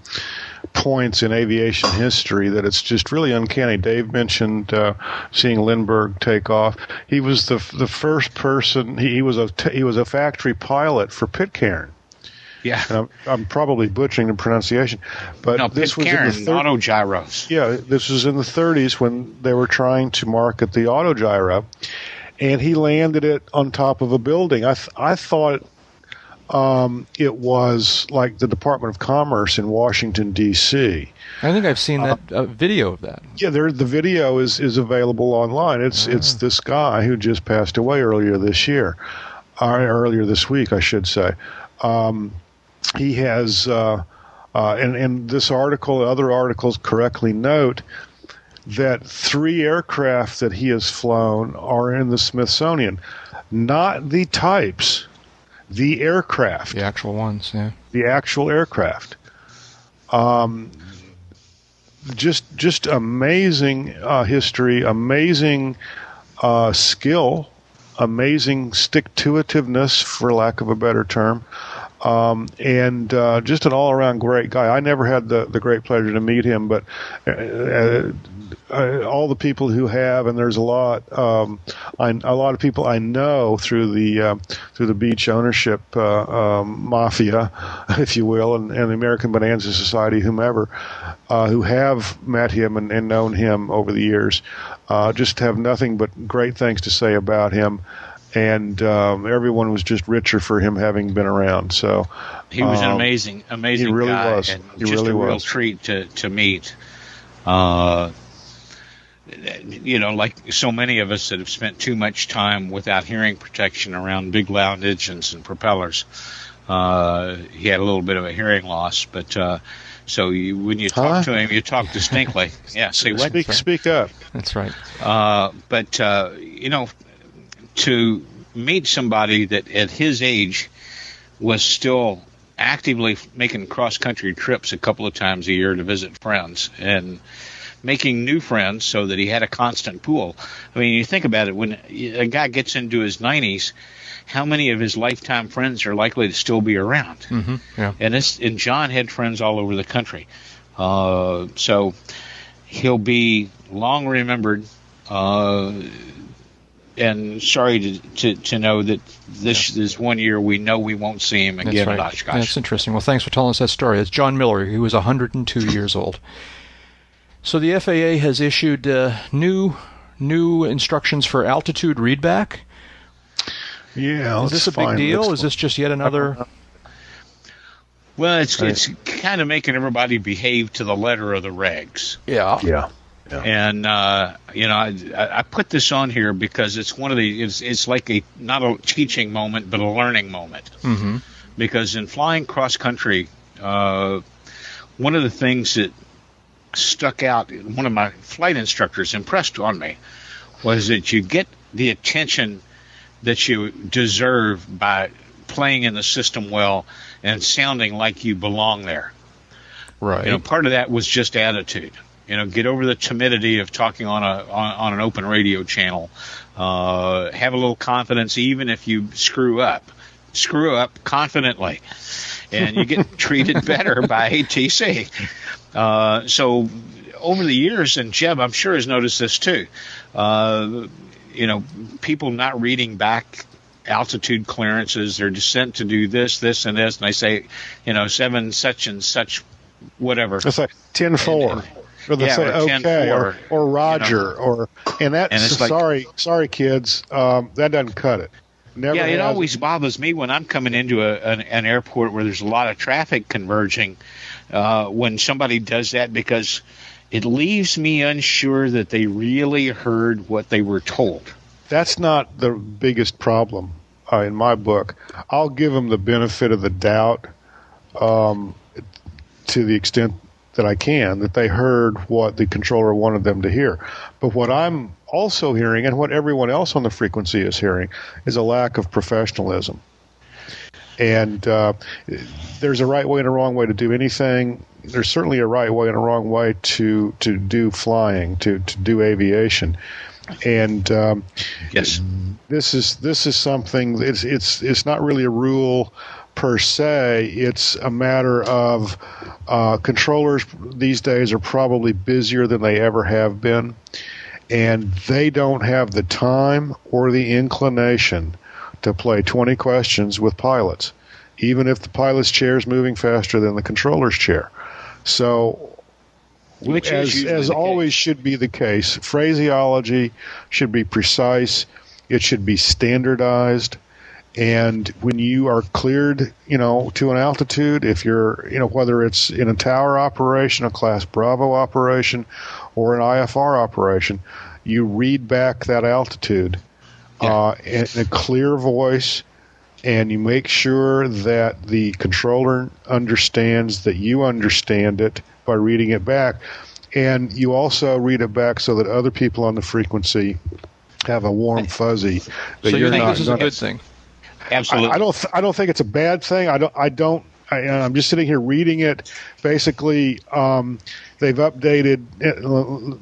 points in aviation history that it's just really uncanny. Dave mentioned uh, seeing Lindbergh take off. He was the the first person. He, he was a t- he was a factory pilot for Pitcairn. Yeah. And I'm, I'm probably butchering the pronunciation, but No, this was in the Pitcairn, thir- auto gyros. yeah, this was in the 30s when they were trying to market the autogyro, and he landed it on top of a building. I th- I thought um, it was like the Department of Commerce in Washington D.C. I think I've seen that uh, video of that. Yeah, there the video is is available online. It's it's this guy who just passed away earlier this year, or earlier this week, I should say. Um, he has, uh, uh, and and this article, other articles correctly note that three aircraft that he has flown are in the Smithsonian, not the types, the aircraft The actual ones, yeah. the actual aircraft. Um, just just amazing uh, history, amazing uh, skill, amazing stick to itiveness, for lack of a better term, um, and uh, just an all around great guy. I never had the, the great pleasure to meet him, but uh, uh, all the people who have, and there's a lot, um, I, a lot of people I know through the uh, through the Beech ownership uh, um, mafia, if you will, and, and the American Bonanza Society, whomever, uh, who have met him and, and known him over the years, uh, just have nothing but great things to say about him. And um, everyone was just richer for him having been around. So He was an um, amazing, amazing he really guy, was. and He just really a real was. treat to to meet. Uh, you know, like so many of us that have spent too much time without hearing protection around big loud engines and propellers. Uh, he had a little bit of a hearing loss, but uh, so you, when you talk Huh? to him, you talk distinctly. yeah, say what? speak speak up. That's right. Uh, but uh, you know, to meet somebody that at his age was still actively making cross country trips a couple of times a year to visit friends and making new friends so that he had a constant pool. I mean, you think about it when a guy gets into his 90s, how many of his lifetime friends are likely to still be around? hmm Yeah. and this and John had friends all over the country. Uh, so he'll be long remembered. Uh, and sorry to, to, to know that this is one year we know we won't see him again That's again right. at Oshkosh. That's interesting. Well, thanks for telling us that story. It's John Miller. He was 102 years old. So the FAA has issued uh, new new instructions for altitude readback. Yeah, Is this a big find deal? this Is this just yet another? well, it's Right. it's kind of making everybody behave to the letter of the regs. Yeah. Yeah. Yeah. And uh, you know, I, I put this on here because it's one of the it's it's like a not a teaching moment but a learning moment. Mm-hmm. Because in flying cross country, uh, one of the things that stuck out, one of my flight instructors impressed on me, was that you get the attention that you deserve by playing in the system well and sounding like you belong there. Right. You know, part of that was just attitude. You know, get over the timidity of talking on a on, on an open radio channel. Uh, have a little confidence, even if you screw up. Screw up confidently, and you get treated better by ATC. Uh, so, over the years, and Jeb, I'm sure has noticed this too. Uh, you know, people not reading back altitude clearances. They're just sent to do this, this, and this, and I say, you know, seven such and such, whatever. It's like ten four. Or they Yeah, say or okay, or, or Roger, you know. or and that. And it's like- sorry, sorry, kids, um, that doesn't cut it. Never. yeah, it has. always bothers me when I'm coming into a, an, an airport where there's a lot of traffic converging. Uh, when somebody does that, because it leaves me unsure that they really heard what they were told. That's not the biggest problem uh, in my book. I'll give them the benefit of the doubt um, to the extent that I can that they heard what the controller wanted them to hear. But what I'm also hearing, and what everyone else on the frequency is hearing, is a lack of professionalism. And uh, there's a right way and a wrong way to do anything. There's certainly a right way and a wrong way to to do flying, to to do aviation. And um, Yes. this is this is something it's it's it's not really a rule per se it's a matter of uh, controllers these days are probably busier than they ever have been and they don't have the time or the inclination to play 20 questions with pilots even if the pilot's chair is moving faster than the controller's chair so Which as, as always case. should be the case. Phraseology should be precise. It should be standardized. And when you are cleared, you know, to an altitude, if you're, you know, whether it's in a tower operation, a class Bravo operation, or an IFR operation, you read back that altitude uh, in a clear voice, and you make sure that the controller understands that you understand it by reading it back. And you also read it back so that other people on the frequency have a warm fuzzy that so you think not this is a good thing? Absolutely. I, I don't. Th- I don't think it's a bad thing. I don't. I don't. I, I'm just sitting here reading it. Basically, um, they've updated. uh,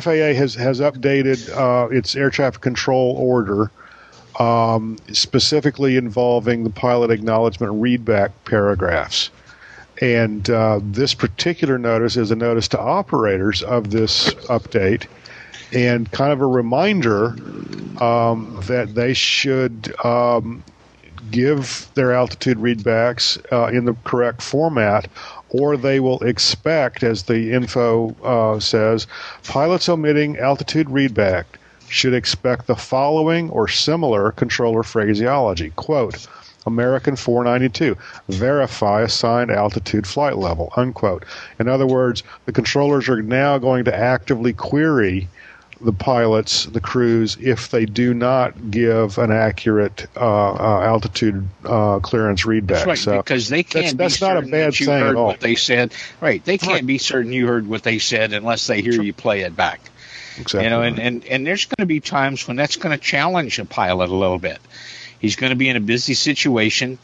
FAA has has updated uh, its air traffic control order, um, specifically involving the pilot acknowledgement readback paragraphs. And uh, this particular notice is a notice to operators of this update, and kind of a reminder um, that they should um, give their altitude readbacks uh, in the correct format, or they will expect, as the info uh, says, pilots omitting altitude readback should expect the following or similar controller phraseology. Quote, American 492, verify assigned altitude flight level, unquote. In other words, the controllers are now going to actively query the pilots, the crews, if they do not give an accurate uh, uh, altitude uh, clearance readback. That's right, so because they can't that's be not a bad thing at heard all. what they said. Right, they can't Right. be certain you heard what they said unless they hear you play it back. exactly You know, and, and, and there's going to be times when that's going to challenge a pilot a little bit. He's going to be in a busy situation.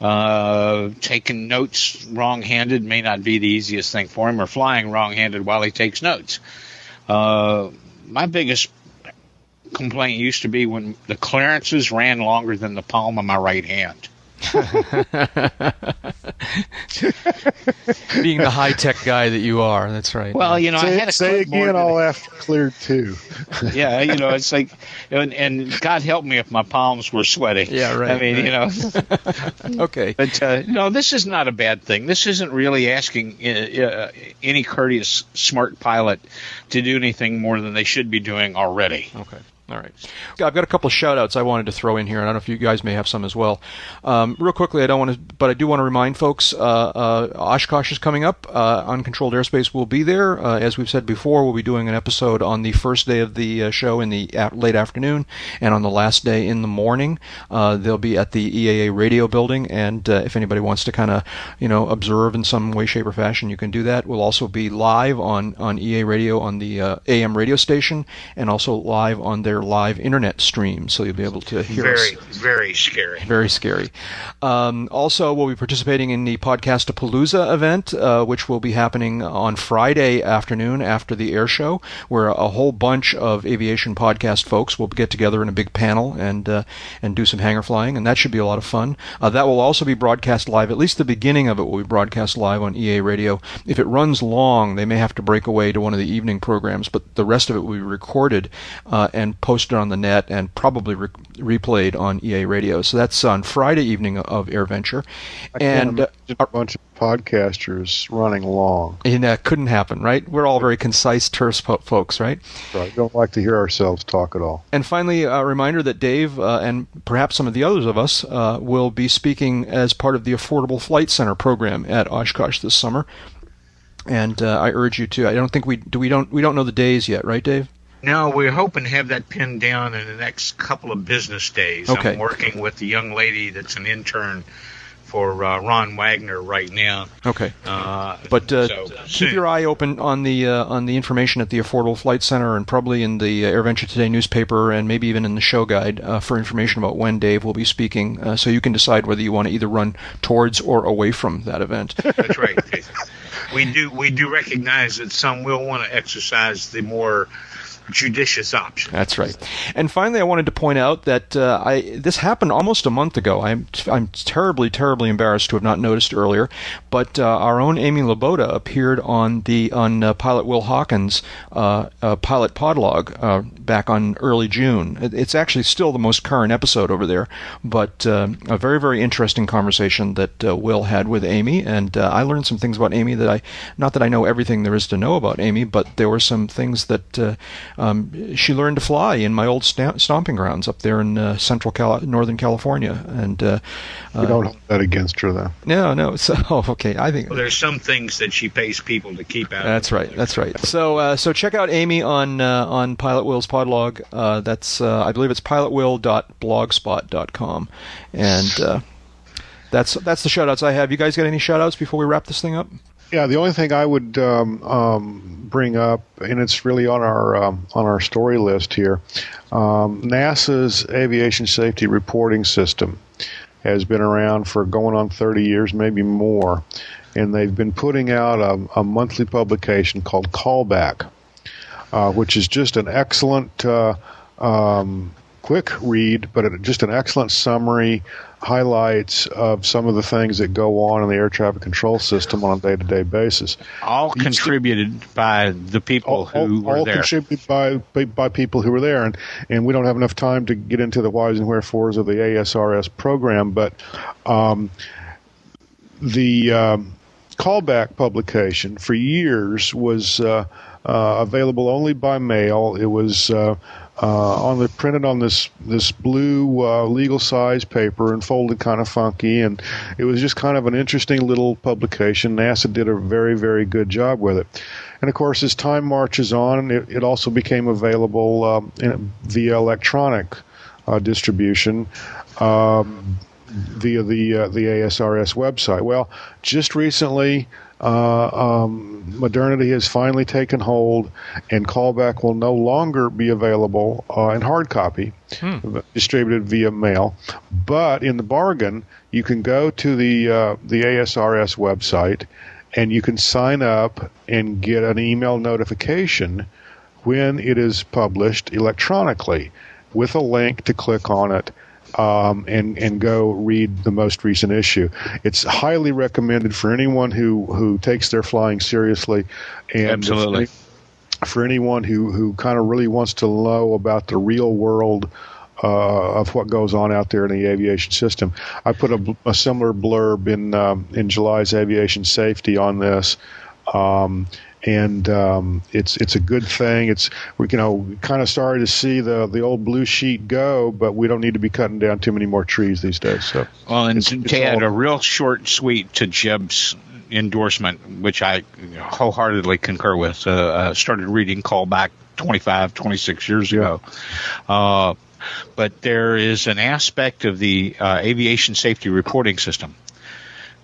Uh, taking notes wrong-handed may not be the easiest thing for him, or flying wrong-handed while he takes notes. Uh, my biggest complaint used to be when the clearances ran longer than the palm of my right hand. Being the high tech guy that you are, that's right. Well, you know, I had a say clipboard again, that- all after cleared too. yeah, you know, it's like, and, and God help me if my palms were sweaty. Yeah, right, I mean, you know, okay. but uh, no, this is not a bad thing. This isn't really asking uh, uh, any courteous, smart pilot to do anything more than they should be doing already. Okay. All right. I've got a couple of shout outs I wanted to throw in here, and I don't know if you guys may have some as well. Um, real quickly, I don't want to, but I do want to remind folks uh, uh, Oshkosh is coming up. Uh, Uncontrolled Airspace will be there. Uh, as we've said before, we'll be doing an episode on the first day of the uh, show in the late afternoon, and on the last day in the morning. Uh, they'll be at the EAA radio building, and if anybody wants to kind of, you know, observe in some way, shape, or fashion, you can do that. We'll also be live on, on EAA radio on the AM radio station, and also live on their their live internet stream, so you'll be able to hear very, us. Very, very scary. Very scary. Um, also, we'll be participating in the Podcast Palooza event, uh, which will be happening on Friday afternoon after the air show, where a whole bunch of aviation podcast folks will get together in a big panel and uh, and do some hangar flying, and that should be a lot of fun. Uh, that will also be broadcast live. At least the beginning of it will be broadcast live on EAA Radio. If it runs long, they may have to break away to one of the evening programs, but the rest of it will be recorded uh, and posted on the net and probably re- replayed on EAA Radio. So that's on Friday evening of AirVenture. and uh, a bunch of podcasters running long. And that couldn't happen, right? We're all very concise, terse po- folks, right? Right. Don't like to hear ourselves talk at all. And finally, a reminder that Dave uh, and perhaps some of the others of us uh, will be speaking as part of the Affordable Flight Center program at Oshkosh this summer. And uh, I urge you to. I don't think we do. We don't. We don't know the days yet, right, Dave? No, we're hoping to have that pinned down in the next couple of business days. Okay. I'm working with the young lady that's an intern for uh, Ron Wagner right now. Okay. Uh, but uh, so keep soon. your eye open on the uh, on the information at the Affordable Flight Center and probably in the uh, AirVenture Today newspaper and maybe even in the show guide uh, for information about when Dave will be speaking, uh, so you can decide whether you want to either run towards or away from that event. That's right. we do we do recognize that some will want to exercise the more judicious option. That's right. And finally, I wanted to point out that uh, I this happened almost a month ago. I'm I'm terribly terribly embarrassed to have not noticed earlier, but uh, our own Amy Laboda appeared on the on uh, pilot Will Hawkins' uh, uh, pilot podlog uh, back on early June. It's actually still the most current episode over there, but a very very interesting conversation that Will had with Amy, and I learned some things about Amy that I not that I know everything there is to know about Amy, but there were some things that um, she learned to fly in my old sta- stomping grounds up there in uh, central Cali- Northern California. And uh, we don't hold that against her, though. No, no. So oh, okay, I think well, there's some things that she pays people to keep out. That's right. That's right. So uh, so check out Amy on uh, on Pilot Will's podlog. Uh, that's uh, I believe it's pilotwill.blogspot.com, and that's that's the shoutouts I have. You guys got any shoutouts before we wrap this thing up? Yeah, the only thing I would um, um, bring up, and it's really on our um, on our story list here, um, NASA's aviation safety reporting system has been around for going on 30 years, maybe more, and they've been putting out a, a monthly publication called Callback, uh, which is just an excellent. Uh, um, quick read, but just an excellent summary, highlights of some of the things that go on in the air traffic control system on a day to day basis. All contributed by the people all, who all, were all there. contributed by, by by people who were there, and and we don't have enough time to get into the whys and wherefores of the ASRS program, but um, the um, callback publication for years was uh, uh, available only by mail. It was uh, uh, on the printed on this this blue uh, legal size paper and folded kind of funky, and it was just kind of an interesting little publication. NASA did a very very good job with it, and of course as time marches on, it, it also became available um, in, via electronic uh, distribution. Um, via the uh, the ASRS website. Well, just recently, uh, um, modernity has finally taken hold, and callback will no longer be available uh, in hard copy, Hmm. distributed via mail. But in the bargain, you can go to the uh, the ASRS website, and you can sign up and get an email notification when it is published electronically, with a link to click on it um, and and go read the most recent issue. It's highly recommended for anyone who who takes their flying seriously, and Absolutely. For, anyone who who kind of really wants to know about the real world. Uh, of what goes on out there in the aviation system, I put a, a similar blurb in um, in July's aviation safety on this, um, and um, it's it's a good thing. It's we you know kind of started to see the the old blue sheet go, but we don't need to be cutting down too many more trees these days. So well, and it's, to it's add all- a real short, sweet to Jeb's endorsement, which I wholeheartedly concur with. Uh, uh, started reading Callback 25, 26 years ago. Uh, but there is an aspect of the uh, aviation safety reporting system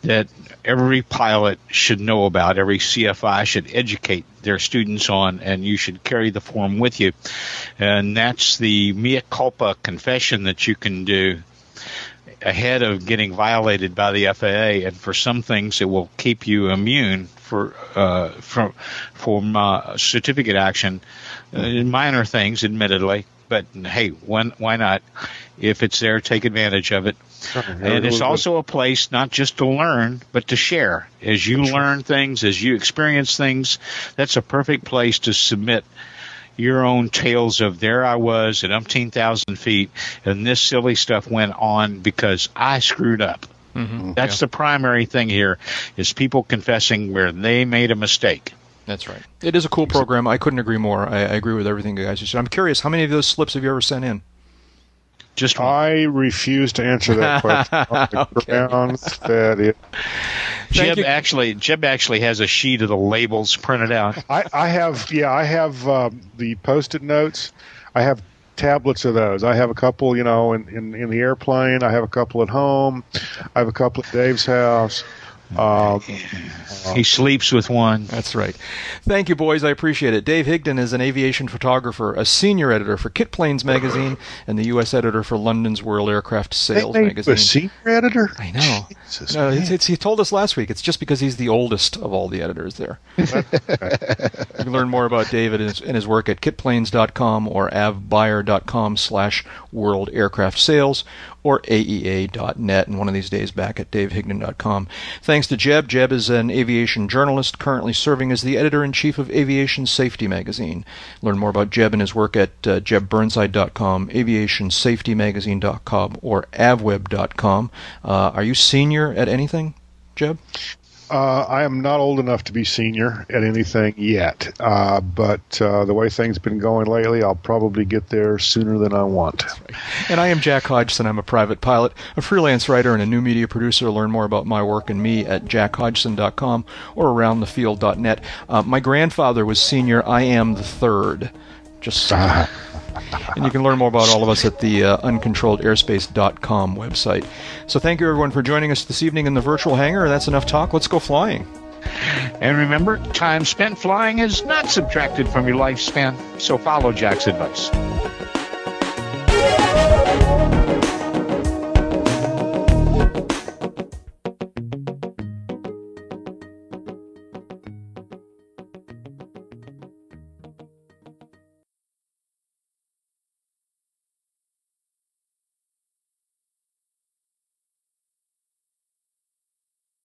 that every pilot should know about, every CFI should educate their students on, and you should carry the form with you. And that's the mea culpa confession that you can do ahead of getting violated by the FAA, and for some things it will keep you immune for uh, from from uh, certificate action. Uh, minor things, admittedly, but hey, when, why not? If it's there, take advantage of it. And it's also a place not just to learn, but to share. As you learn things, as you experience things, that's a perfect place to submit your own tales of there I was at umpteen thousand feet, and this silly stuff went on because I screwed up. Mm-hmm. That's the primary thing here: is people confessing where they made a mistake. That's right. It is a cool program. I couldn't agree more. I, I agree with everything you guys just said. I'm curious, how many of those slips have you ever sent in? Just one. I refuse to answer that question on the Okay. grounds that it. Jeb you. actually, Jeb actually has a sheet of the labels printed out. I, I have yeah I have um, the post-it notes. I have tablets of those. I have a couple you know in, in, in the airplane. I have a couple at home. I have a couple at Dave's house. Um, He sleeps with one. That's right. Thank you, boys. I appreciate it. Dave Higdon is an aviation photographer, a senior editor for Kit Planes magazine, and the U.S. editor for London's World Aircraft Sales they made magazine. a senior editor. I know. Jesus, No, it's, it's, he told us last week. It's just because he's the oldest of all the editors there. you can learn more about David and his, and his work at kitplanes.com or avbuyer.com slash world aircraft sales or aea.net and one of these days back at davehigdon.com. Thanks to Jeb. Jeb is an aviation journalist currently serving as the editor-in-chief of Aviation Safety magazine. Learn more about Jeb and his work at uh, jebburnside.com, aviationsafetymagazine.com, or avweb.com. Uh, are you senior at anything, Jeb? Uh, I am not old enough to be senior at anything yet, uh, but uh, the way things have been going lately, I'll probably get there sooner than I want. And I am Jack Hodgson. I'm a private pilot, a freelance writer, and a new media producer. Learn more about my work and me at jackhodgson.com or aroundthefield.net. Uh, my grandfather was senior. I am the third. Just saying and you can learn more about all of us at the uh, uncontrolledairspace.com website. So thank you everyone for joining us this evening in the virtual hangar. That's enough talk. Let's go flying. And remember, time spent flying is not subtracted from your lifespan, so follow Jack's advice.